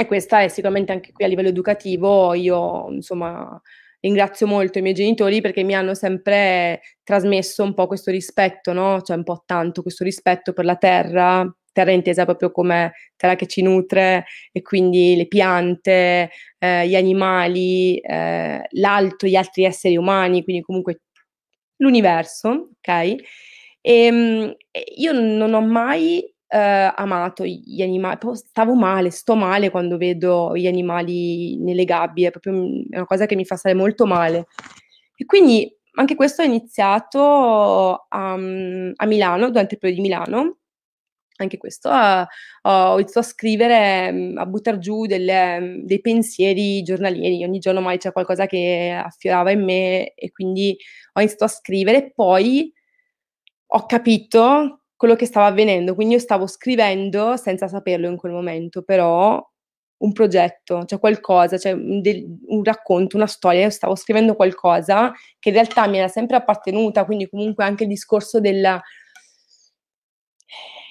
S1: E questa è sicuramente anche qui a livello educativo, io insomma ringrazio molto i miei genitori perché mi hanno sempre trasmesso un po' questo rispetto, no? Cioè un po' tanto questo rispetto per la terra, terra intesa proprio come terra che ci nutre e quindi le piante, eh, gli animali, eh, l'alto, gli altri esseri umani, quindi comunque l'universo, ok? E, ehm, io non ho mai eh, amato gli animali, stavo male, sto male quando vedo gli animali nelle gabbie, è proprio una cosa che mi fa stare molto male. E quindi anche questo è iniziato a, a Milano, durante il periodo di Milano, anche questo uh, ho iniziato a scrivere, mm, a buttare giù delle, mm, dei pensieri giornalieri, ogni giorno mai c'è qualcosa che affiorava in me e quindi ho iniziato a scrivere. E poi ho capito quello che stava avvenendo, quindi io stavo scrivendo senza saperlo in quel momento, però un progetto, cioè qualcosa, cioè un, del, un racconto, una storia, io stavo scrivendo qualcosa che in realtà mi era sempre appartenuta, quindi comunque anche il discorso della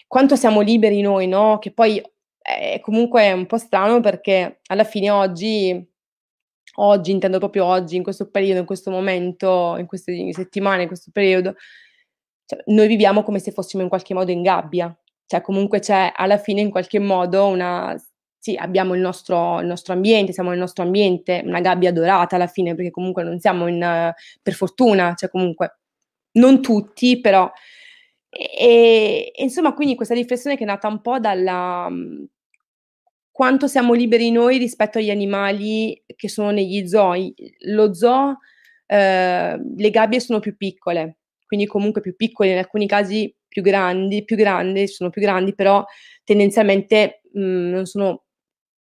S1: quanto siamo liberi noi, no? Che poi è comunque un po' strano perché alla fine oggi, oggi, intendo proprio oggi, in questo periodo, in questo momento, in queste settimane, in questo periodo, cioè, noi viviamo come se fossimo in qualche modo in gabbia. Cioè comunque c'è alla fine in qualche modo una... Sì, abbiamo il nostro, il nostro ambiente, siamo nel nostro ambiente, una gabbia dorata alla fine, perché comunque non siamo in... per fortuna, cioè comunque non tutti, però e, e, insomma, quindi questa riflessione che è nata un po' dalla quanto siamo liberi noi rispetto agli animali che sono negli zoo. Lo zoo, eh, le gabbie sono più piccole, quindi comunque più piccole, in alcuni casi più grandi, più grandi, sono più grandi, però tendenzialmente mh, mhmm, non sono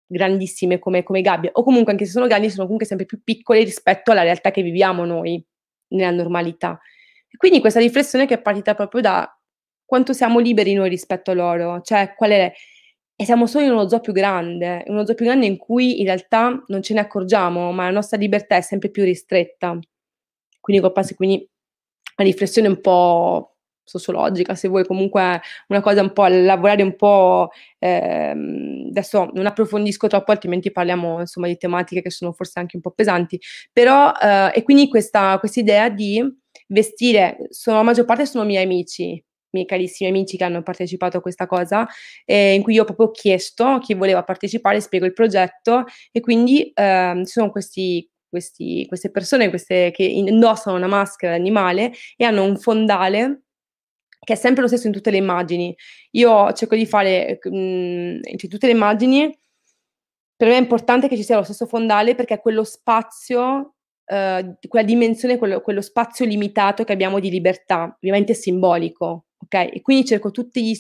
S1: grandissime come, come gabbie, o comunque anche se sono grandi sono comunque sempre più piccole rispetto alla realtà che viviamo noi nella normalità. E quindi questa riflessione che è partita proprio da quanto siamo liberi noi rispetto a loro, cioè qual è... E siamo solo in uno zoo più grande, uno zoo più grande in cui in realtà non ce ne accorgiamo, ma la nostra libertà è sempre più ristretta. Quindi, quindi una riflessione un po' sociologica, se vuoi, comunque una cosa un po' lavorare un po', ehm, adesso non approfondisco troppo, altrimenti parliamo insomma di tematiche che sono forse anche un po' pesanti, però, eh, e quindi questa idea di vestire, sono, la maggior parte sono miei amici, miei carissimi amici che hanno partecipato a questa cosa, eh, in cui io ho proprio chiesto chi voleva partecipare, spiego il progetto e quindi eh, ci sono questi questi, queste persone queste, che indossano una maschera animale e hanno un fondale che è sempre lo stesso in tutte le immagini. Io cerco di fare mh, in tutte le immagini, per me è importante che ci sia lo stesso fondale perché è quello spazio, eh, quella dimensione, quello, quello, spazio limitato che abbiamo di libertà, ovviamente simbolico. Okay? E quindi cerco tutti gli,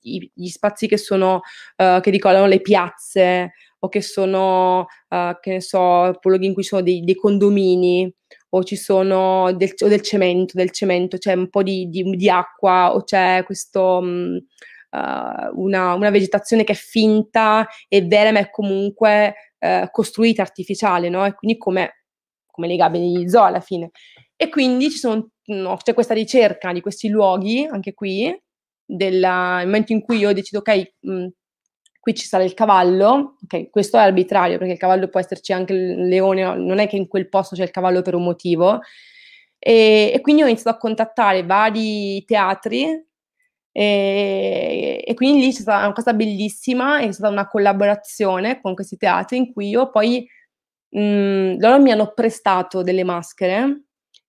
S1: gli, gli spazi che sono, uh, che ricordano le piazze o che sono, uh, che ne so, luoghi in cui ci sono dei, dei condomini o ci sono del, o del cemento, del cemento, c'è un po' di, di, di acqua o c'è questo... Um, uh, una, una, vegetazione che è finta e vera ma è comunque uh, costruita, artificiale, no? E quindi come, come le gabbie degli zoo alla fine. E quindi sono, no, c'è questa ricerca di questi luoghi, anche qui, della, nel momento in cui io decido, ok, mh, qui ci sarà il cavallo, ok, questo è arbitrario perché il cavallo può esserci anche il leone, non è che in quel posto c'è il cavallo per un motivo. E, e quindi ho iniziato a contattare vari teatri e, e, quindi lì c'è stata una cosa bellissima, è stata una collaborazione con questi teatri in cui io poi mh, loro mi hanno prestato delle maschere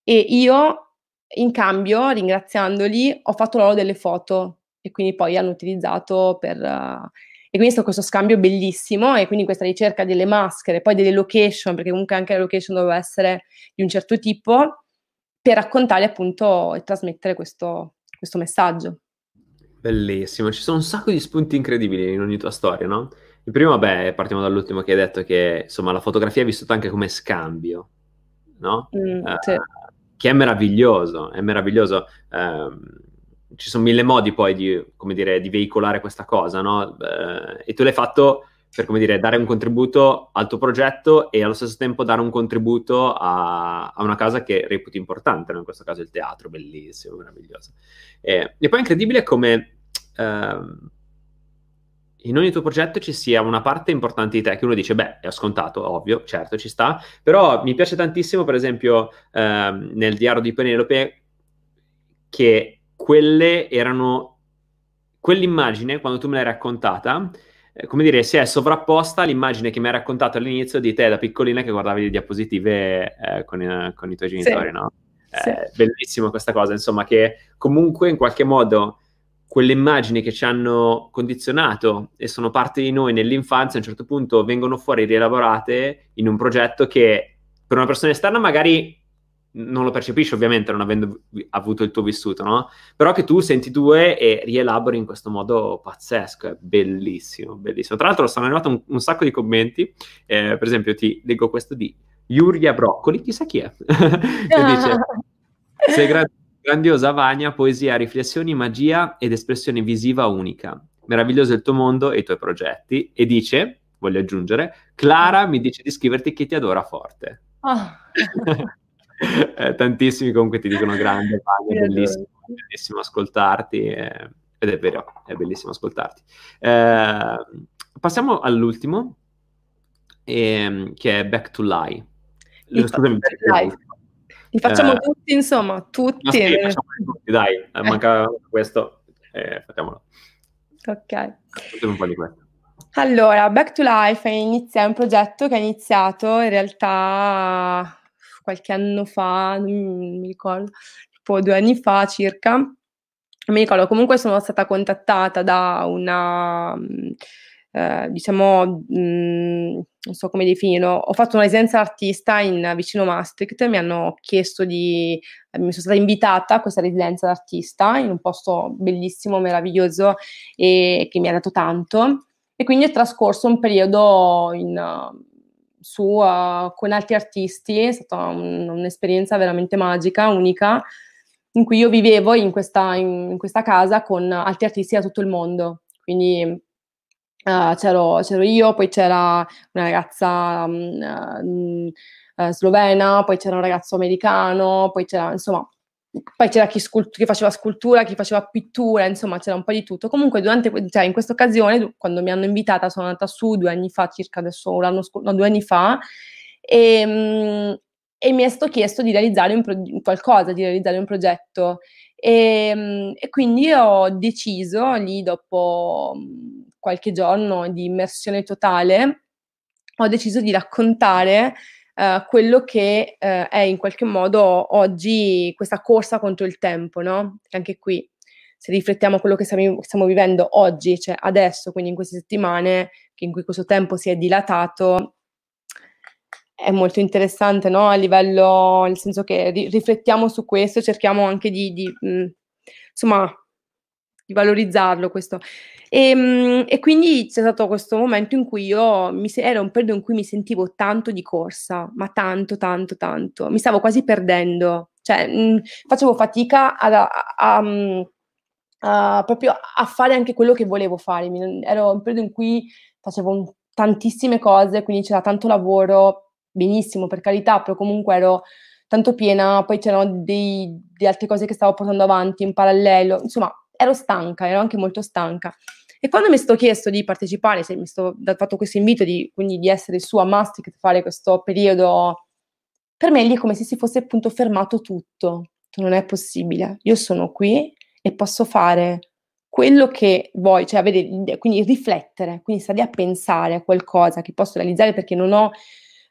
S1: e io in cambio, ringraziandoli, ho fatto loro delle foto e quindi poi hanno utilizzato per... Uh, e quindi è stato questo scambio bellissimo e quindi questa ricerca delle maschere, poi delle location, perché comunque anche la location doveva essere di un certo tipo, per raccontare appunto e trasmettere questo, questo messaggio.
S2: Bellissimo, ci sono un sacco di spunti incredibili in ogni tua storia, no? Il primo, vabbè, partiamo dall'ultimo che hai detto che insomma la fotografia è vissuta anche come scambio, no? Mm, uh, sì. Che è meraviglioso, è meraviglioso. Uh, ci sono mille modi poi di, dire, di veicolare questa cosa, no? Eh, e tu l'hai fatto per, come dire, dare un contributo al tuo progetto e allo stesso tempo dare un contributo a, a una casa che reputi importante, no? in questo caso il teatro, bellissimo, meraviglioso. E, e poi è incredibile come... Eh, in ogni tuo progetto ci sia una parte importante di te che uno dice, beh, è scontato, ovvio, certo, ci sta, però mi piace tantissimo, per esempio, ehm, nel diario di Penelope, che quelle erano quell'immagine, quando tu me l'hai raccontata, eh, come dire, si è sovrapposta all'immagine che mi hai raccontato all'inizio di te da piccolina che guardavi le diapositive eh, con, eh, con, i tuoi genitori, sì. no? Sì. Eh, bellissimo questa cosa, insomma, che comunque in qualche modo quelle immagini che ci hanno condizionato e sono parte di noi nell'infanzia, a un certo punto vengono fuori rielaborate in un progetto che per una persona esterna magari non lo percepisci ovviamente non avendo avuto il tuo vissuto, no? Però che tu senti due e rielabori in questo modo pazzesco, è bellissimo, bellissimo. Tra l'altro sono arrivato un, un sacco di commenti, eh, per esempio ti leggo questo di Yuria Broccoli, chissà chi è, che dice sei gra- grandiosa Vania, poesia, riflessioni, magia ed espressione visiva unica. Meraviglioso il tuo mondo e i tuoi progetti. E dice, voglio aggiungere, Clara mi dice di scriverti che ti adora forte. Oh. eh, tantissimi comunque ti dicono grande, è bellissimo, bellissimo ascoltarti, eh, ed è vero, è bellissimo ascoltarti. Eh, passiamo all'ultimo, ehm, che è Back to Lie.
S1: Li, Scusami, live. Li facciamo eh, tutti, insomma, tutti. Sì,
S2: tutti dai, eh. manca questo, eh, facciamolo.
S1: Ok. Un po' di questo. Allora, Back to Life è, inizia- è un progetto che è iniziato in realtà qualche anno fa, non mi ricordo, tipo due anni fa circa. Mi ricordo, comunque sono stata contattata da una, eh, diciamo, mh, non so come definirlo, ho fatto una residenza artista in vicino Maastricht, mi hanno chiesto di, mi sono stata invitata a questa residenza d'artista in un posto bellissimo, meraviglioso e che mi ha dato tanto. E quindi è trascorso un periodo in, su uh, con altri artisti, è stata un, un'esperienza veramente magica, unica, in cui io vivevo in questa, in, in questa casa con altri artisti da tutto il mondo. Quindi uh, c'ero, c'ero, io, poi c'era una ragazza um, uh, slovena, poi c'era un ragazzo americano, poi c'era insomma poi c'era chi, scult- chi, faceva scultura, chi faceva pittura, insomma c'era un po' di tutto. Comunque durante, cioè, in questa occasione, quando mi hanno invitata, sono andata su due anni fa, circa adesso l'anno scorso, no, due anni fa, e, mm, e, mi è stato chiesto di realizzare un pro- qualcosa, di realizzare un progetto. E, mm, e, quindi ho deciso, lì dopo mm, qualche giorno di immersione totale, ho deciso di raccontare uh, quello che uh, è in qualche modo oggi questa corsa contro il tempo, no? Anche qui, se riflettiamo a quello che stiamo, stiamo vivendo oggi, cioè adesso, quindi in queste settimane, in cui questo tempo si è dilatato, è molto interessante, no? A livello, nel senso che ri- riflettiamo su questo, cerchiamo anche di, di mh, insomma, di valorizzarlo questo. E, ehm, e, quindi c'è stato questo momento in cui io mi era un periodo in cui mi sentivo tanto di corsa, ma tanto, tanto, tanto. Mi stavo quasi perdendo, cioè mh, facevo fatica ad, a, a, a, proprio a fare anche quello che volevo fare. Ero un periodo in cui facevo tantissime cose, quindi c'era tanto lavoro, benissimo per carità, però comunque ero tanto piena, poi c'erano dei, delle altre cose che stavo portando avanti in parallelo, insomma ero stanca, ero anche molto stanca. E quando mi è stato chiesto di partecipare, se mi sto fatto questo invito di, quindi di essere su a Mastic, fare questo periodo, per me lì è come se si fosse appunto fermato tutto. Non è possibile. Io sono qui e posso fare quello che vuoi, cioè avere, quindi riflettere, quindi stare a pensare a qualcosa che posso realizzare perché non ho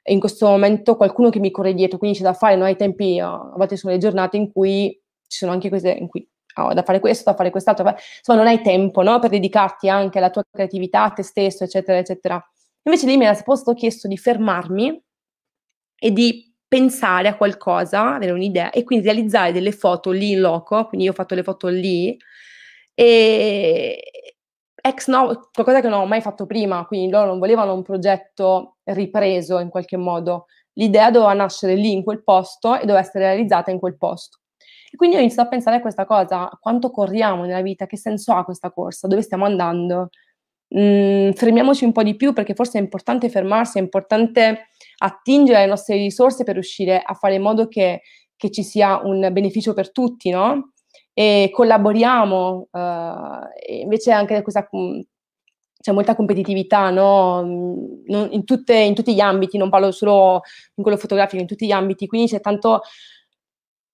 S1: in questo momento qualcuno che mi corre dietro, quindi c'è da fare, no? ai tempi, a volte sono le giornate in cui ci sono anche queste, in cui oh, da fare questo, da fare quest'altro, insomma non hai tempo no? per dedicarti anche alla tua creatività, a te stesso, eccetera, eccetera. Invece lì mi era stato chiesto di fermarmi e di pensare a qualcosa, avere un'idea e quindi realizzare delle foto lì in loco, quindi io ho fatto le foto lì e, ex no, qualcosa che non ho mai fatto prima, quindi loro non volevano un progetto ripreso in qualche modo. L'idea doveva nascere lì in quel posto e doveva essere realizzata in quel posto. E quindi ho iniziato a pensare a questa cosa, quanto corriamo nella vita, che senso ha questa corsa, dove stiamo andando. Mm, fermiamoci un po' di più perché forse è importante fermarsi, è importante attingere alle nostre risorse per riuscire a fare in modo che, che ci sia un beneficio per tutti, no? e collaboriamo, eh, invece anche questa c'è molta competitività no? non, in, tutte, in, tutti gli ambiti, non parlo solo in quello fotografico, in tutti gli ambiti, quindi c'è tanto,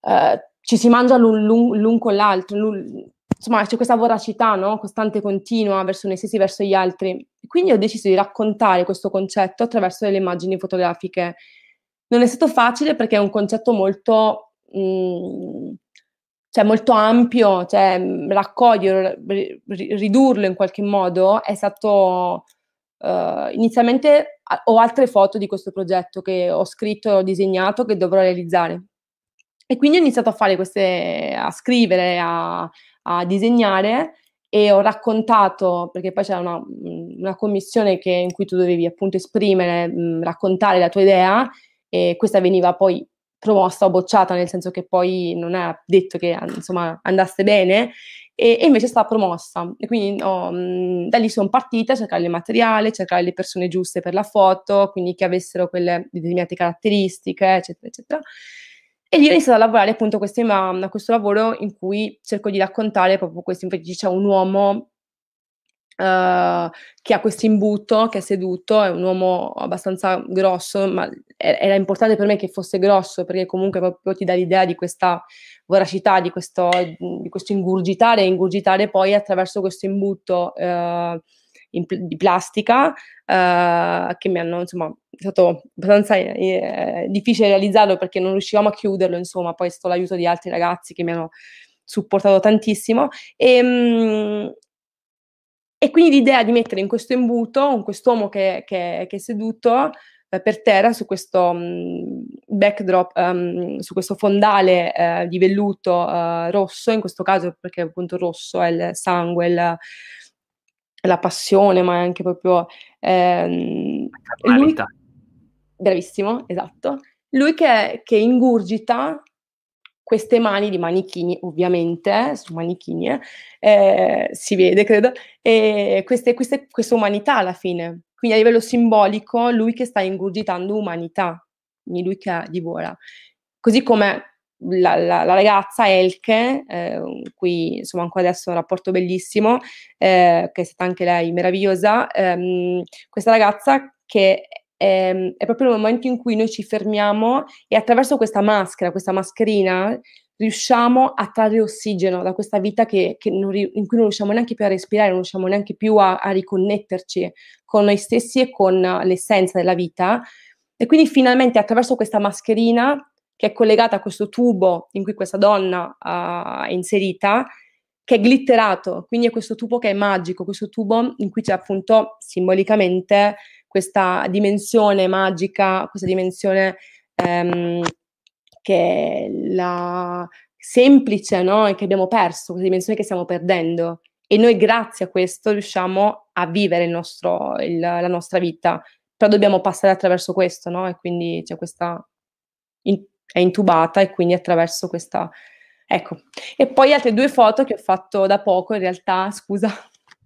S1: eh, ci si mangia l'un, l'un, l'un con l'altro, l'un, insomma c'è questa voracità no? costante e continua verso noi stessi, verso gli altri. Quindi ho deciso di raccontare questo concetto attraverso delle immagini fotografiche. Non è stato facile perché è un concetto molto... Mh, cioè molto ampio, cioè raccoglierlo, ridurlo in qualche modo è stato uh, inizialmente ho altre foto di questo progetto che ho scritto e ho disegnato che dovrò realizzare. E quindi ho iniziato a fare queste, a scrivere, a, a disegnare e ho raccontato, perché poi c'era una, una commissione che, in cui tu dovevi appunto esprimere, mh, raccontare la tua idea e questa veniva poi promossa o bocciata, nel senso che poi non è detto che insomma andasse bene, e, e invece è stata promossa. E quindi no, mh, da lì sono partita a cercare il materiale, cercare le persone giuste per la foto, quindi che avessero quelle determinate caratteristiche, eccetera, eccetera. E lì ho iniziato a lavorare appunto questo, a questo lavoro in cui cerco di raccontare proprio questo, infatti c'è un uomo Uh, che ha questo imbuto, che è seduto, è un uomo abbastanza grosso, ma era importante per me che fosse grosso perché comunque proprio ti dà l'idea di questa voracità, di questo, di questo ingurgitare e ingurgitare poi attraverso questo imbuto uh, in, di plastica uh, che mi hanno, insomma, è stato abbastanza eh, difficile realizzarlo perché non riuscivamo a chiuderlo, insomma, poi è stato l'aiuto di altri ragazzi che mi hanno supportato tantissimo. E, um, e quindi l'idea di mettere in questo imbuto quest'uomo che, che, che è seduto eh, per terra su questo um, backdrop, um, su questo fondale eh, di velluto uh, rosso, in questo caso perché appunto rosso è il sangue, il, la passione, ma è anche proprio... Ehm, lui, bravissimo, esatto. Lui che, che ingurgita queste mani di manichini, ovviamente, sono manichini, eh, si vede, credo, e queste, queste, questa umanità alla fine. Quindi a livello simbolico, lui che sta ingurgitando umanità, quindi lui che divora. Così come la, la, la ragazza Elke, eh, qui insomma ancora adesso un rapporto bellissimo, eh, che è stata anche lei meravigliosa, ehm, questa ragazza che è, è proprio il momento in cui noi ci fermiamo e attraverso questa maschera, questa mascherina, riusciamo a trarre ossigeno da questa vita che, che non, in cui non riusciamo neanche più a respirare, non riusciamo neanche più a, a riconnetterci con noi stessi e con l'essenza della vita. E quindi finalmente attraverso questa mascherina che è collegata a questo tubo in cui questa donna uh, è inserita, che è glitterato, quindi è questo tubo che è magico, questo tubo in cui c'è appunto simbolicamente questa dimensione magica, questa dimensione ehm, che è la semplice, no? E che abbiamo perso, questa dimensione che stiamo perdendo. E noi grazie a questo riusciamo a vivere il nostro, il, la nostra vita, però dobbiamo passare attraverso questo, no? E quindi c'è questa... In, è intubata e quindi attraverso questa... Ecco. E poi altre due foto che ho fatto da poco, in realtà, scusa.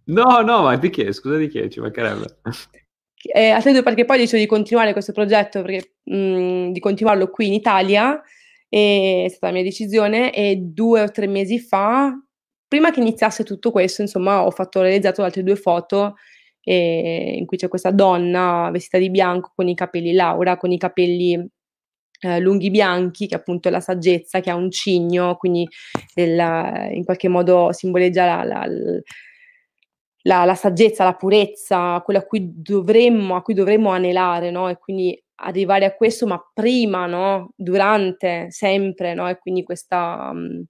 S2: No, no, ma di che? Scusa di che? Ci mancherebbe.
S1: Eh, altre due perché poi ho deciso di continuare questo progetto, perché, mh, di continuarlo qui in Italia, e è stata la mia decisione, e due o tre mesi fa, prima che iniziasse tutto questo, insomma, ho fatto, ho realizzato altre due foto eh, in cui c'è questa donna vestita di bianco con i capelli Laura, con i capelli eh, lunghi bianchi, che appunto è la saggezza, che ha un cigno, quindi il, in qualche modo simboleggia la, la, la, la, saggezza, la purezza, quello a cui dovremmo, a cui dovremmo anelare, no? E quindi arrivare a questo, ma prima, no? Durante, sempre, no? E quindi questa... Um,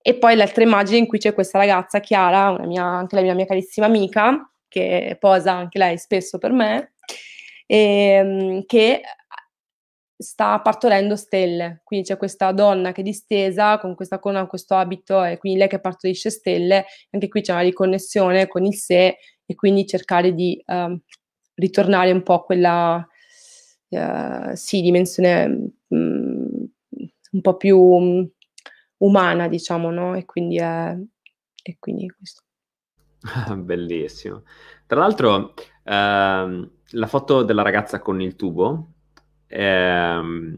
S1: e poi l'altra immagine in cui c'è questa ragazza, Chiara, mia, anche la mia, mia carissima amica, che posa anche lei spesso per me, e, ehm, che sta partorendo stelle, quindi c'è questa donna che è distesa con questa corona, questo abito e quindi lei che partorisce stelle, anche qui c'è una riconnessione con il sé e quindi cercare di uh, ritornare un po' a quella uh, sì, dimensione um, un po' più um, umana, diciamo, no? E quindi è e quindi questo.
S2: Bellissimo. Tra l'altro, ehm, la foto della ragazza con il tubo ehm,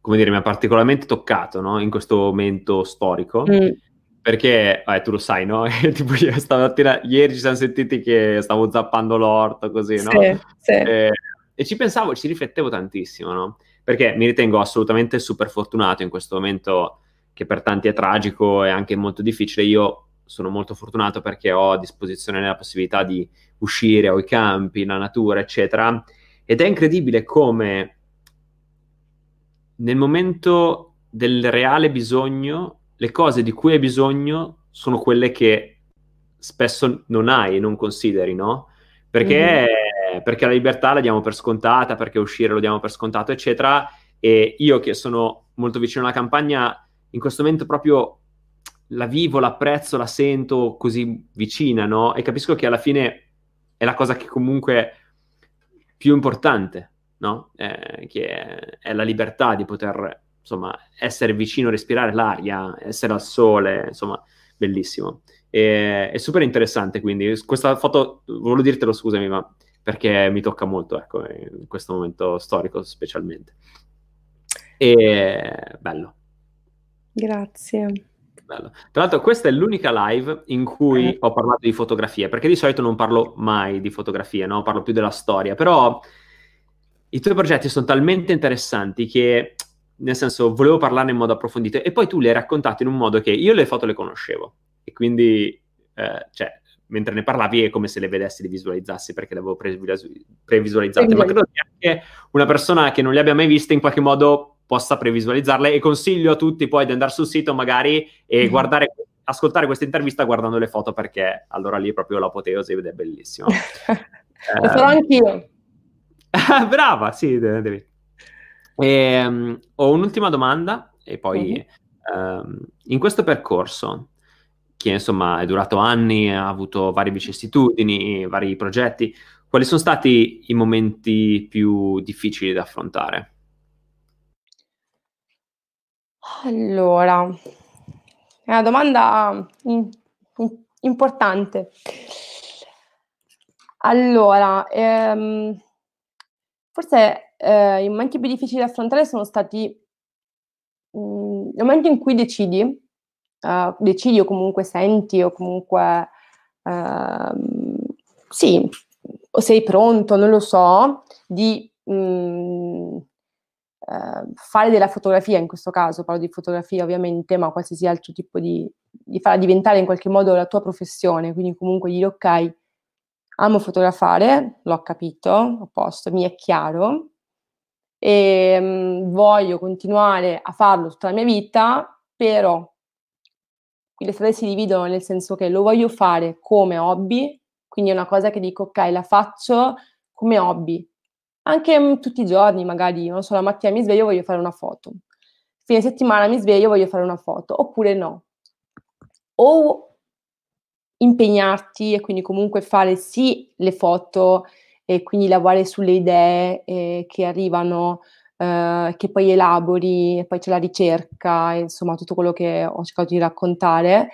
S2: come dire, mi ha particolarmente toccato no? in questo momento storico. Mm. Perché, eh, tu lo sai, no? tipo stamattina, ieri ci siamo sentiti che stavo zappando l'orto, così, no? Sì, sì. Eh, e ci pensavo, ci riflettevo tantissimo, no? Perché mi ritengo assolutamente super fortunato in questo momento che per tanti è tragico e anche molto difficile. Io sono molto fortunato perché ho a disposizione la possibilità di uscire, ho i campi, la natura, eccetera. Ed è incredibile come nel momento del reale bisogno, le cose di cui hai bisogno sono quelle che spesso non hai e non consideri, no? Perché, mm-hmm. perché la libertà la diamo per scontata, perché uscire lo diamo per scontato, eccetera. E io che sono molto vicino alla campagna, in questo momento proprio la vivo, l'apprezzo, la sento così vicina, no? E capisco che alla fine è la cosa che comunque più importante, no? eh, che è, è, la libertà di poter insomma, essere vicino, respirare l'aria, essere al sole, insomma, bellissimo. E, è super interessante, quindi questa foto, volevo dirtelo scusami, ma perché mi tocca molto, ecco, in questo momento storico specialmente. E bello.
S1: Grazie.
S2: Bello. Tra l'altro, questa è l'unica live in cui eh. ho parlato di fotografia, perché di solito non parlo mai di fotografia, no? parlo più della storia, però i tuoi progetti sono talmente interessanti che, nel senso, volevo parlarne in modo approfondito e poi tu li hai raccontati in un modo che io le foto le conoscevo e quindi, eh, cioè, mentre ne parlavi è come se le vedessi, le visualizzassi perché le avevo previsualizzate, ma credo che anche una persona che non le abbia mai viste in qualche modo possa previsualizzarle e consiglio a tutti poi di andare sul sito magari e mm-hmm. guardare ascoltare questa intervista guardando le foto perché allora lì è proprio l'apoteosi ed è bellissimo.
S1: Lo farò eh, anch'io.
S2: Brava, sì, devi. E, um, ho un'ultima domanda e poi uh-huh. um, in questo percorso che insomma è durato anni, ha avuto varie vicissitudini, vari progetti, quali sono stati i momenti più difficili da affrontare?
S1: Allora, è una domanda importante. Allora, ehm, Forse eh, i momenti più difficili da affrontare sono stati mh, mhmm, il momento in cui decidi, uh, decidi o comunque senti o comunque uh, sì, o sei pronto, non lo so, di mh, mhmm, uh, fare della fotografia, in questo caso parlo di fotografia ovviamente, ma qualsiasi altro tipo di, di farla diventare in qualche modo la tua professione, quindi comunque dire ok, amo fotografare, l'ho capito, a posto, mi è chiaro, e mh, voglio continuare a farlo tutta la mia vita, però le strade si dividono nel senso che lo voglio fare come hobby, quindi è una cosa che dico ok, la faccio come hobby, anche mh, tutti i giorni magari, non so, la mattina mi sveglio e voglio fare una foto, fine settimana mi sveglio e voglio fare una foto, oppure no. O impegnarti e quindi comunque fare sì le foto e quindi lavorare sulle idee eh, che arrivano, eh, che poi elabori, poi c'è la ricerca, insomma tutto quello che ho cercato di raccontare.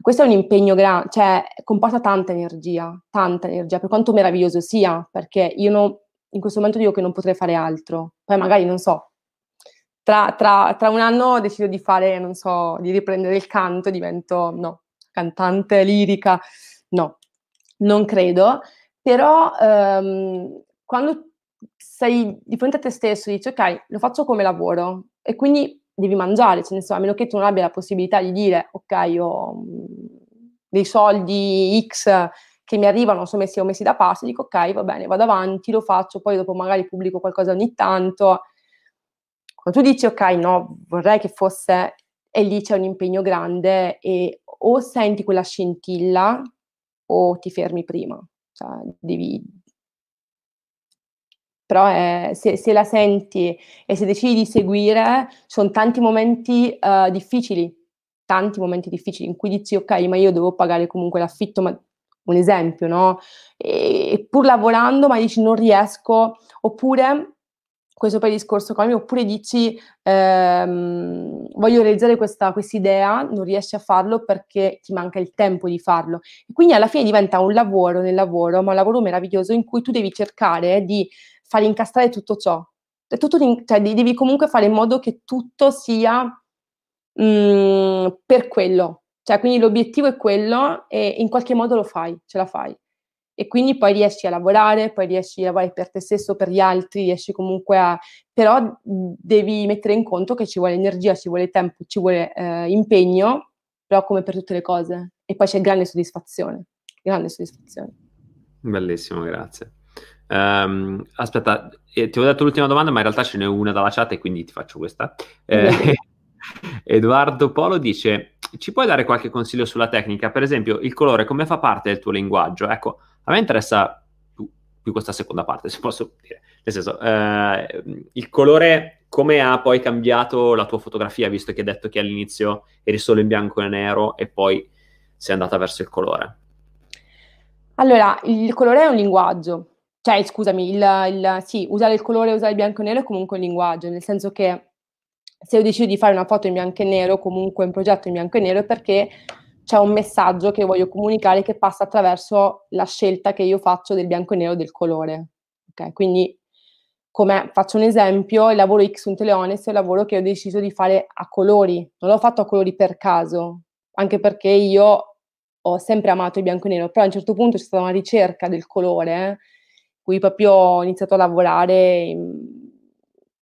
S1: Questo è un impegno grande, cioè comporta tanta energia, tanta energia, per quanto meraviglioso sia, perché io non, in questo momento dico che non potrei fare altro, poi magari non so, tra, tra, tra un anno decido di fare, non so, di riprendere il canto, divento, no, cantante lirica, no, non credo, però ehm, quando sei di fronte a te stesso dici ok, lo faccio come lavoro e quindi devi mangiare, cioè, senso, a meno che tu non abbia la possibilità di dire ok, ho mm, dei soldi X che mi arrivano, sono messi, ho messi da parte, dico ok, va bene, vado avanti, lo faccio, poi dopo magari pubblico qualcosa ogni tanto. Quando tu dici ok, no, vorrei che fosse, e lì c'è un impegno grande e o senti quella scintilla o ti fermi prima. Cioè, devi... Però è, se, se, la senti e se decidi di seguire, sono tanti momenti uh, difficili, tanti momenti difficili in cui dici ok, ma io devo pagare comunque l'affitto, ma un esempio, no? E pur lavorando, ma dici non riesco, oppure questo poi discorso qua, oppure dici ehm, voglio realizzare questa idea, non riesci a farlo perché ti manca il tempo di farlo. E quindi alla fine diventa un lavoro nel lavoro, ma un lavoro meraviglioso in cui tu devi cercare di far incastrare tutto ciò. Tutto, cioè, devi comunque fare in modo che tutto sia mh, mm, per quello. Cioè, quindi l'obiettivo è quello e in qualche modo lo fai, ce la fai e quindi poi riesci a lavorare, poi riesci a lavorare per te stesso, per gli altri, riesci comunque a... però devi mettere in conto che ci vuole energia, ci vuole tempo, ci vuole eh, impegno, però come per tutte le cose. E poi c'è grande soddisfazione, grande soddisfazione.
S2: Bellissimo, grazie. Um, aspetta, eh, ti ho detto l'ultima domanda, ma in realtà ce n'è una dalla chat e quindi ti faccio questa. Eh, Edoardo Polo dice, ci puoi dare qualche consiglio sulla tecnica? Per esempio, il colore come fa parte del tuo linguaggio? Ecco, a me interessa più, più questa seconda parte, se posso dire. Nel senso, eh, il colore come ha poi cambiato la tua fotografia, visto che hai detto che all'inizio eri solo in bianco e nero e poi sei andata verso il colore?
S1: Allora, il colore è un linguaggio. Cioè, scusami, il, il, sì, usare il colore usare il bianco e nero è comunque un linguaggio, nel senso che se io decido di fare una foto in bianco e nero, comunque un progetto in bianco e nero, è perché c'è un messaggio che voglio comunicare che passa attraverso la scelta che io faccio del bianco e nero del colore. Okay? Quindi, come faccio un esempio, il lavoro X un Teleones è un lavoro che ho deciso di fare a colori, non l'ho fatto a colori per caso, anche perché io ho sempre amato il bianco e nero, però a un certo punto c'è stata una ricerca del colore, eh, cui proprio ho iniziato a lavorare,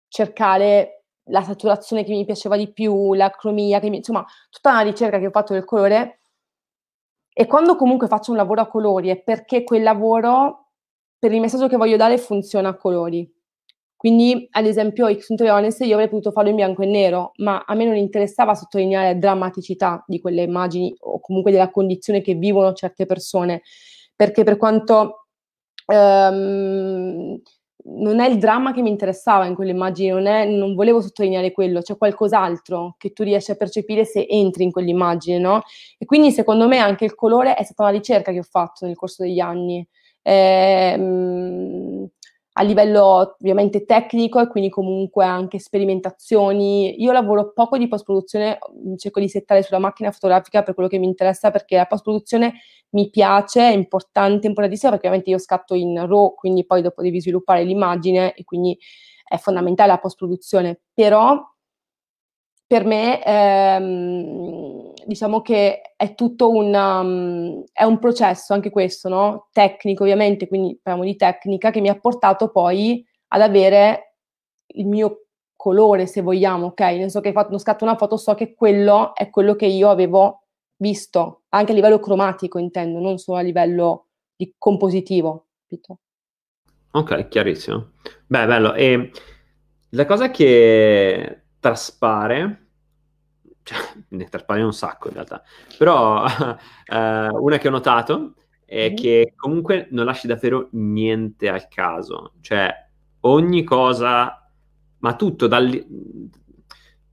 S1: cercare la saturazione che mi piaceva di più, la cromia, mi, insomma, tutta una ricerca che ho fatto del colore. E quando comunque faccio un lavoro a colori è perché quel lavoro, per il messaggio che voglio dare, funziona a colori. Quindi, ad esempio, X Honest io avrei potuto farlo in bianco e nero, ma a me non interessava sottolineare la drammaticità di quelle immagini o comunque della condizione che vivono certe persone, perché per quanto um, non è il dramma che mi interessava in quell'immagine, non, non volevo sottolineare quello, c'è qualcos'altro che tu riesci a percepire se entri in quell'immagine, no? E quindi secondo me anche il colore è stata una ricerca che ho fatto nel corso degli anni. Eh, mh, a livello ovviamente tecnico e quindi comunque anche sperimentazioni. Io lavoro poco di post-produzione, cerco di settare sulla macchina fotografica per quello che mi interessa perché la post-produzione mi piace, è importante, importantissima perché ovviamente io scatto in RAW, quindi poi dopo devi sviluppare l'immagine e quindi è fondamentale la post-produzione, però per me ehm, diciamo che è tutto un, um, è un processo anche questo, no? tecnico ovviamente, quindi parliamo di tecnica, che mi ha portato poi ad avere il mio colore, se vogliamo, ok? Nel senso che fatto, scatto una foto, so che quello è quello che io avevo visto, anche a livello cromatico intendo, non solo a livello di compositivo. Capito?
S2: Ok, chiarissimo. Beh, bello. E La cosa che traspare, cioè ne traspare un sacco in realtà, però eh, una che ho notato è mm-hmm. che comunque non lasci davvero niente al caso, cioè ogni cosa, ma tutto, dal,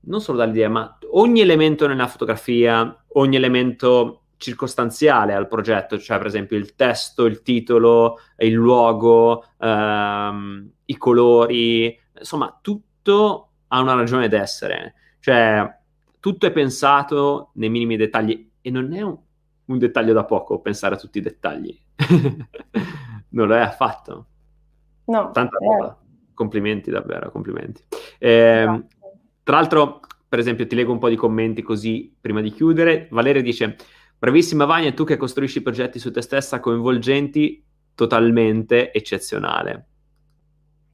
S2: non solo dall'idea, ma ogni elemento nella fotografia, ogni elemento circostanziale al progetto, cioè per esempio il testo, il titolo, il luogo, ehm, i colori, insomma tutto ha una ragione d'essere, cioè tutto è pensato nei minimi dettagli e non è un, un dettaglio da poco pensare a tutti i dettagli, non lo è affatto.
S1: No.
S2: Tanta roba. Complimenti davvero, complimenti. Eh. Tra l'altro, per esempio, ti leggo un po' di commenti così prima di chiudere. Valeria dice Bravissima Vania, tu che costruisci progetti su te stessa coinvolgenti, totalmente eccezionale.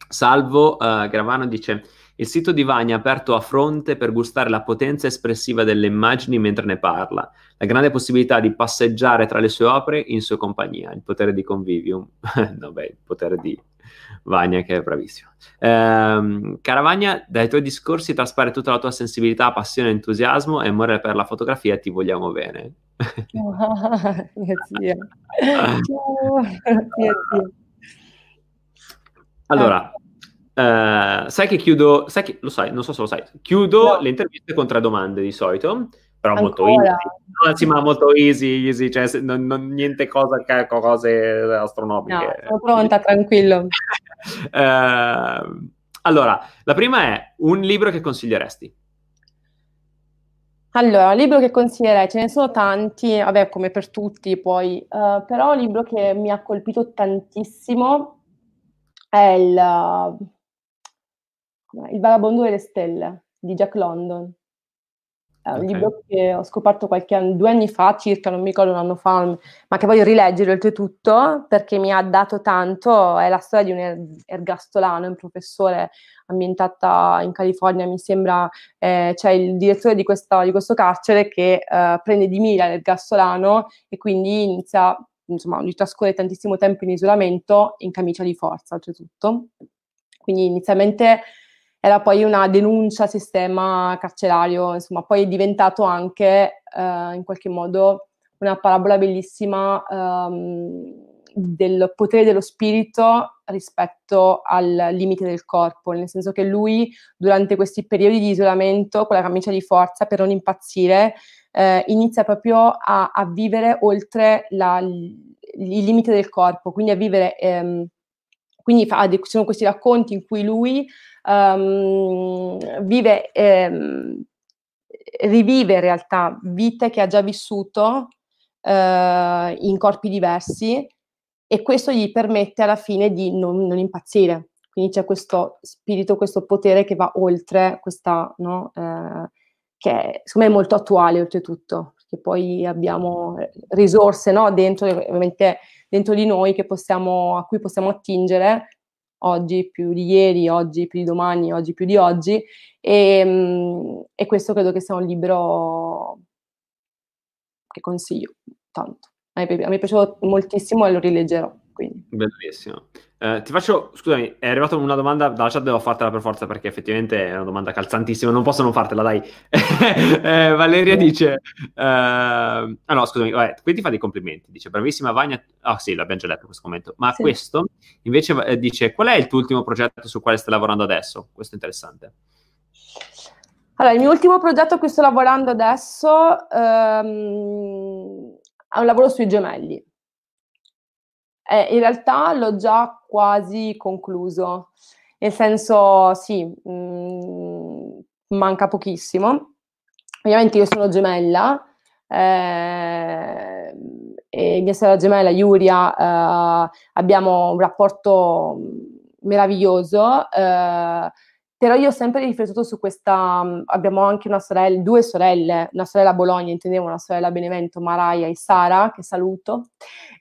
S2: Salvo uh, Gravano dice: Il sito di Vania è aperto a fronte per gustare la potenza espressiva delle immagini mentre ne parla, la grande possibilità di passeggiare tra le sue opere in sua compagnia, il potere di convivium. no, beh, il potere di Vania che è bravissimo. Eh, Caravagna, dai tuoi discorsi traspare tutta la tua sensibilità, passione, entusiasmo e amore per la fotografia ti vogliamo bene.
S1: Oh, mio zio. Oh, mio zio.
S2: Allora, eh, sai che chiudo, sai che, lo sai, non so se lo sai, chiudo no. le interviste con tre domande di solito però Ancora? molto easy. No, sì, ma molto easy, easy cioè non, non, niente cosa, cose astronomiche.
S1: No, sono pronta, tranquillo.
S2: eh, allora, la prima è un libro che consiglieresti.
S1: Allora, un libro che consiglierei, ce ne sono tanti, vabbè, come per tutti poi, uh, però un libro che mi ha colpito tantissimo è il, uh, il Vagabondo delle stelle di Jack London. È un okay. libro che ho scoperto qualche anno, due anni fa circa, non mi ricordo un anno fa, ma che voglio rileggere oltretutto perché mi ha dato tanto. È la storia di un er- ergastolano, un professore ambientata in California, mi sembra, eh, c'è il direttore di, questa, di questo carcere che eh, prende di mira l'ergastolano e quindi inizia, insomma, lui trascorre tantissimo tempo in isolamento in camicia di forza, oltretutto. Quindi inizialmente era poi una denuncia sistema carcerario, insomma, poi è diventato anche eh, in qualche modo una parabola bellissima um, del potere dello spirito rispetto al limite del corpo, nel senso che lui durante questi periodi di isolamento con la camicia di forza per non impazzire eh, inizia proprio a, a vivere oltre la, il limite del corpo, quindi a vivere, ehm, quindi fa, sono questi racconti in cui lui um, vive, ehm, rivive in realtà vite che ha già vissuto eh, in corpi diversi e questo gli permette alla fine di non, non, impazzire. Quindi c'è questo spirito, questo potere che va oltre questa, no? eh, che secondo me è molto attuale oltretutto, perché poi abbiamo risorse no? dentro, ovviamente dentro di noi possiamo, a cui possiamo attingere oggi più di ieri, oggi più di domani, oggi più di oggi e, mm, e questo credo che sia un libro che consiglio tanto. A me, a me è piaciuto moltissimo e lo rileggerò. Quindi.
S2: Bellissimo. Eh, ti faccio, scusami, è arrivata una domanda dalla chat, devo fartela per forza perché effettivamente è una domanda calzantissima, non posso non fartela, dai. eh, Valeria dice, eh, ah no, scusami, vabbè, qui ti fa dei complimenti, dice, bravissima Vagna, ah oh, sì, l'abbiamo già letto questo commento, ma sì. questo invece eh, dice, qual è il tuo ultimo progetto su quale stai lavorando adesso? Questo è interessante.
S1: Allora, il mio ultimo progetto a cui sto lavorando adesso ehm, è un lavoro sui gemelli eh, in realtà l'ho già quasi concluso, nel senso sì, mh, mm, manca pochissimo. Ovviamente io sono gemella eh, e mia sorella gemella Yuria eh, abbiamo un rapporto meraviglioso. Eh, però io ho sempre riflettuto su questa, abbiamo anche una sorella, due sorelle, una sorella a Bologna, intendevo una sorella a Benevento, Maraia e Sara, che saluto,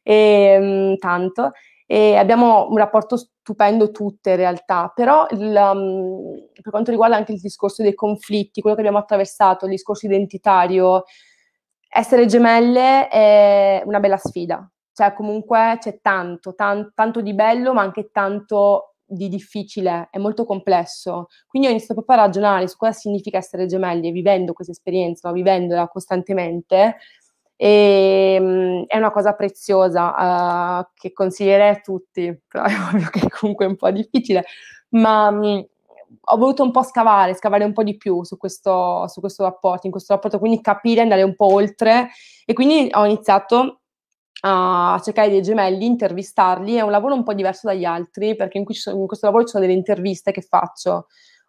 S1: e, um, tanto, e abbiamo un rapporto stupendo tutte in realtà, però il, um, per quanto riguarda anche il discorso dei conflitti, quello che abbiamo attraversato, il discorso identitario, essere gemelle è una bella sfida, cioè comunque c'è tanto, tan- tanto di bello, ma anche tanto di difficile, è molto complesso. Quindi ho iniziato proprio a ragionare su cosa significa essere gemelli e vivendo questa esperienza, no? vivendola costantemente. E, um, è una cosa preziosa uh, che consiglierei a tutti, però è ovvio che comunque è un po' difficile, ma um, ho voluto un po' scavare, scavare un po' di più su questo, su questo rapporto, in questo rapporto, quindi capire, andare un po' oltre e quindi ho iniziato a cercare dei gemelli, intervistarli, è un lavoro un po' diverso dagli altri perché in, sono, in questo lavoro ci sono delle interviste che faccio.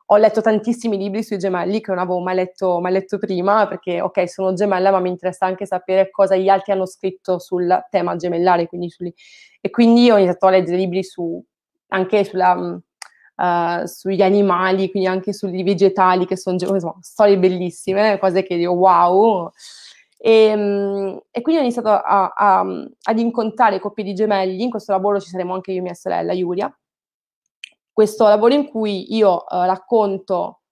S1: Ho letto tantissimi libri sui gemelli che non avevo mai letto, mai letto prima perché, ok, sono gemella, ma mi interessa anche sapere cosa gli altri hanno scritto sul tema gemellare. Quindi sugli... E quindi ho iniziato a leggere libri su, anche sulla, uh, sugli animali, quindi anche sui vegetali, che sono insomma, storie bellissime, cose che dico wow. E, ehm, e, quindi ho iniziato a, a, ad incontrare coppie di gemelli, in questo lavoro ci saremo anche io e mia sorella Giulia, questo lavoro in cui io uh, racconto,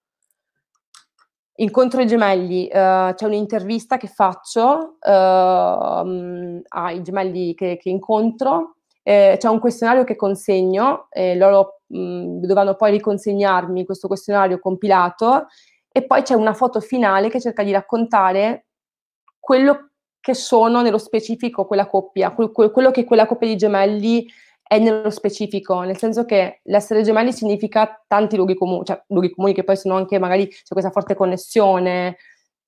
S1: incontro i gemelli, uh, c'è un'intervista che faccio uh, ai gemelli che, che incontro, eh, c'è un questionario che consegno, eh, loro mh, dovranno poi riconsegnarmi questo questionario compilato e poi c'è una foto finale che cerca di raccontare quello che sono nello specifico quella coppia, quello che quella coppia di gemelli è nello specifico, nel senso che l'essere gemelli significa tanti luoghi comuni, cioè luoghi comuni che poi sono anche magari c'è questa forte connessione,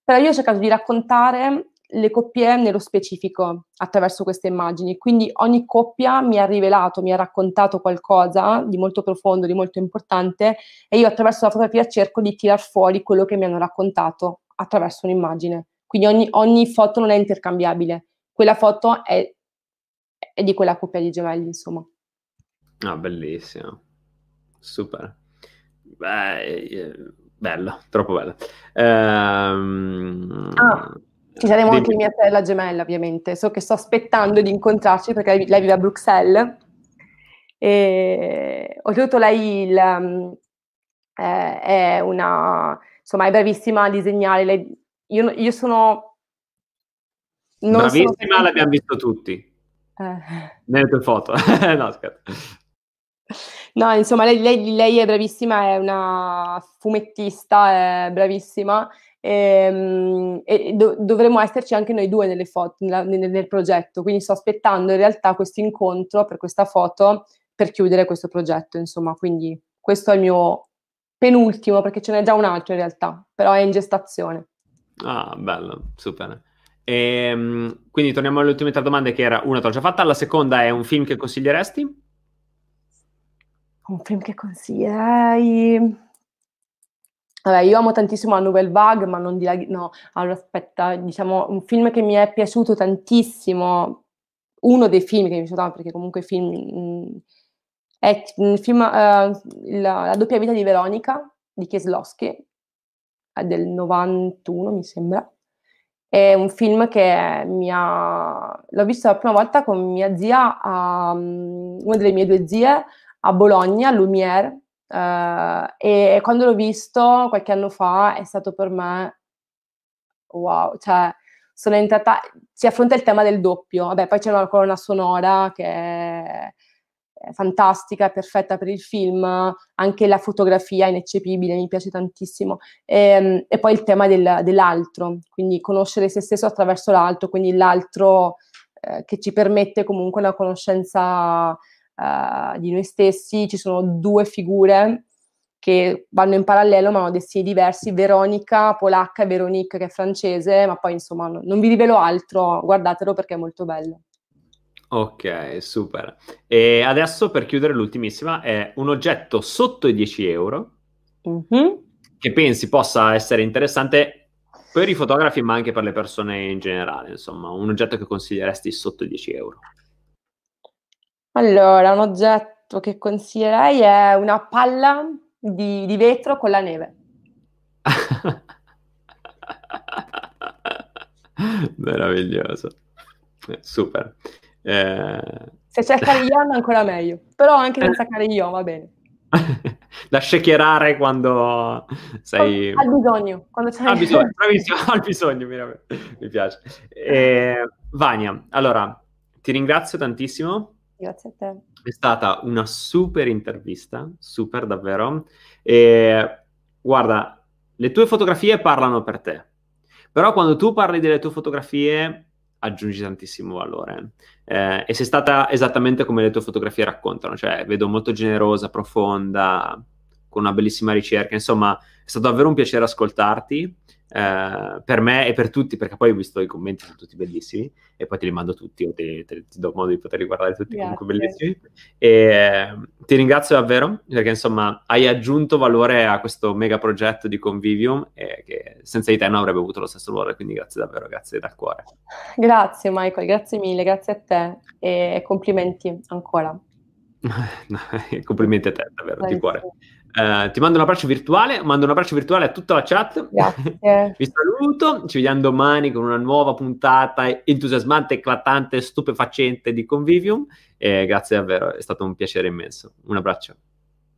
S1: però io ho cercato di raccontare le coppie nello specifico attraverso queste immagini. Quindi ogni coppia mi ha rivelato, mi ha raccontato qualcosa di molto profondo, di molto importante e io attraverso la fotografia cerco di tirar fuori quello che mi hanno raccontato attraverso un'immagine. Quindi ogni, ogni foto non è intercambiabile, quella foto è, è di quella coppia di gemelli, insomma.
S2: Ah, bellissimo. Super. Beh, eh, bello, troppo bello.
S1: Ehm... Ah ci saremo anche mia sorella gemella, ovviamente. So che sto aspettando di incontrarci perché lei, lei vive a Bruxelles. E oltretutto lei il, è, è, una, insomma, è bravissima a disegnare. Lei, io, io, sono...
S2: Non bravissima, sono l'abbiamo visto tutti. Eh. Nelle tue foto. no, scherzo.
S1: No, insomma, lei, lei, lei, è bravissima, è una fumettista, è bravissima e, ehm, e do, dovremmo esserci anche noi due nelle foto, nella, nel, nel, progetto, quindi sto aspettando in realtà questo incontro per questa foto per chiudere questo progetto, insomma, quindi questo è il mio penultimo, perché ce n'è già un altro in realtà, però è in gestazione.
S2: Ah, bello, super. E, ehm, quindi torniamo alle ultime tre domande che era una te l'ho già fatta, la seconda è un film che consiglieresti?
S1: Un film che consiglierei... Vabbè, io amo tantissimo la Nouvelle Vague, ma non di là, no, allora aspetta, diciamo, un film che mi è piaciuto tantissimo, uno dei film che mi è piaciuto tanto, perché comunque il film, mh, mm, è il film, uh, la, la, doppia vita di Veronica, di Kieslowski, del 91, mi sembra. È un film che mi ha... l'ho visto la prima volta con mia zia, a, um, una delle mie due zie, a Bologna, a Lumière, Uh, e quando l'ho visto qualche anno fa è stato per me wow, cioè sono entrata, si affronta il tema del doppio, vabbè poi c'è una colonna sonora che fantastica, perfetta per il film, anche la fotografia è ineccepibile, mi piace tantissimo, e, ehm, e poi il tema del, dell'altro, quindi conoscere se stesso attraverso l'altro, quindi l'altro eh, che ci permette comunque una conoscenza uh, di noi stessi, ci sono due figure che vanno in parallelo ma hanno destini diversi, Veronica polacca e Veronique che è francese, ma poi insomma non, non vi rivelo altro, guardatelo perché è molto bello.
S2: Ok, super. E adesso per chiudere l'ultimissima è un oggetto sotto i 10 euro mm-hmm. che pensi possa essere interessante per i fotografi ma anche per le persone in generale, insomma, un oggetto che consiglieresti sotto i 10 euro.
S1: Allora, un oggetto che consiglierei è una palla di, di vetro con la neve.
S2: Meraviglioso. Eh, super. Eh...
S1: Se c'è carillon ancora meglio, però anche senza carillon va bene.
S2: da shakerare quando sei...
S1: Al bisogno. Quando c'è...
S2: Al bisogno, bravissimo, al bisogno, mi, mi piace. Eh, Vania, allora, ti ringrazio tantissimo
S1: Grazie a te.
S2: È stata una super intervista, super davvero. E, guarda, le tue fotografie parlano per te, però quando tu parli delle tue fotografie aggiungi tantissimo valore. Eh, e sei stata esattamente come le tue fotografie raccontano, cioè vedo molto generosa, profonda, con una bellissima ricerca. Insomma, è stato davvero un piacere ascoltarti. Eh, per me e per tutti, perché poi ho visto i commenti, sono tutti bellissimi, e poi te li mando tutti, o te, te, ti do modo di poterli guardare tutti Grazie. comunque bellissimi. E eh, ti ringrazio davvero, perché insomma hai aggiunto valore a questo mega progetto di Convivium, e che senza di te non avrebbe avuto lo stesso valore, quindi grazie davvero, grazie dal cuore.
S1: Grazie Michael, grazie mille, grazie a te e complimenti ancora.
S2: complimenti a te, davvero, grazie. di cuore. Uh, ti mando un abbraccio virtuale, mando un abbraccio virtuale a tutta la chat.
S1: Grazie.
S2: Vi saluto, ci vediamo domani con una nuova puntata entusiasmante, eclatante, stupefacente di Convivium. E grazie davvero, è stato un piacere immenso. Un abbraccio.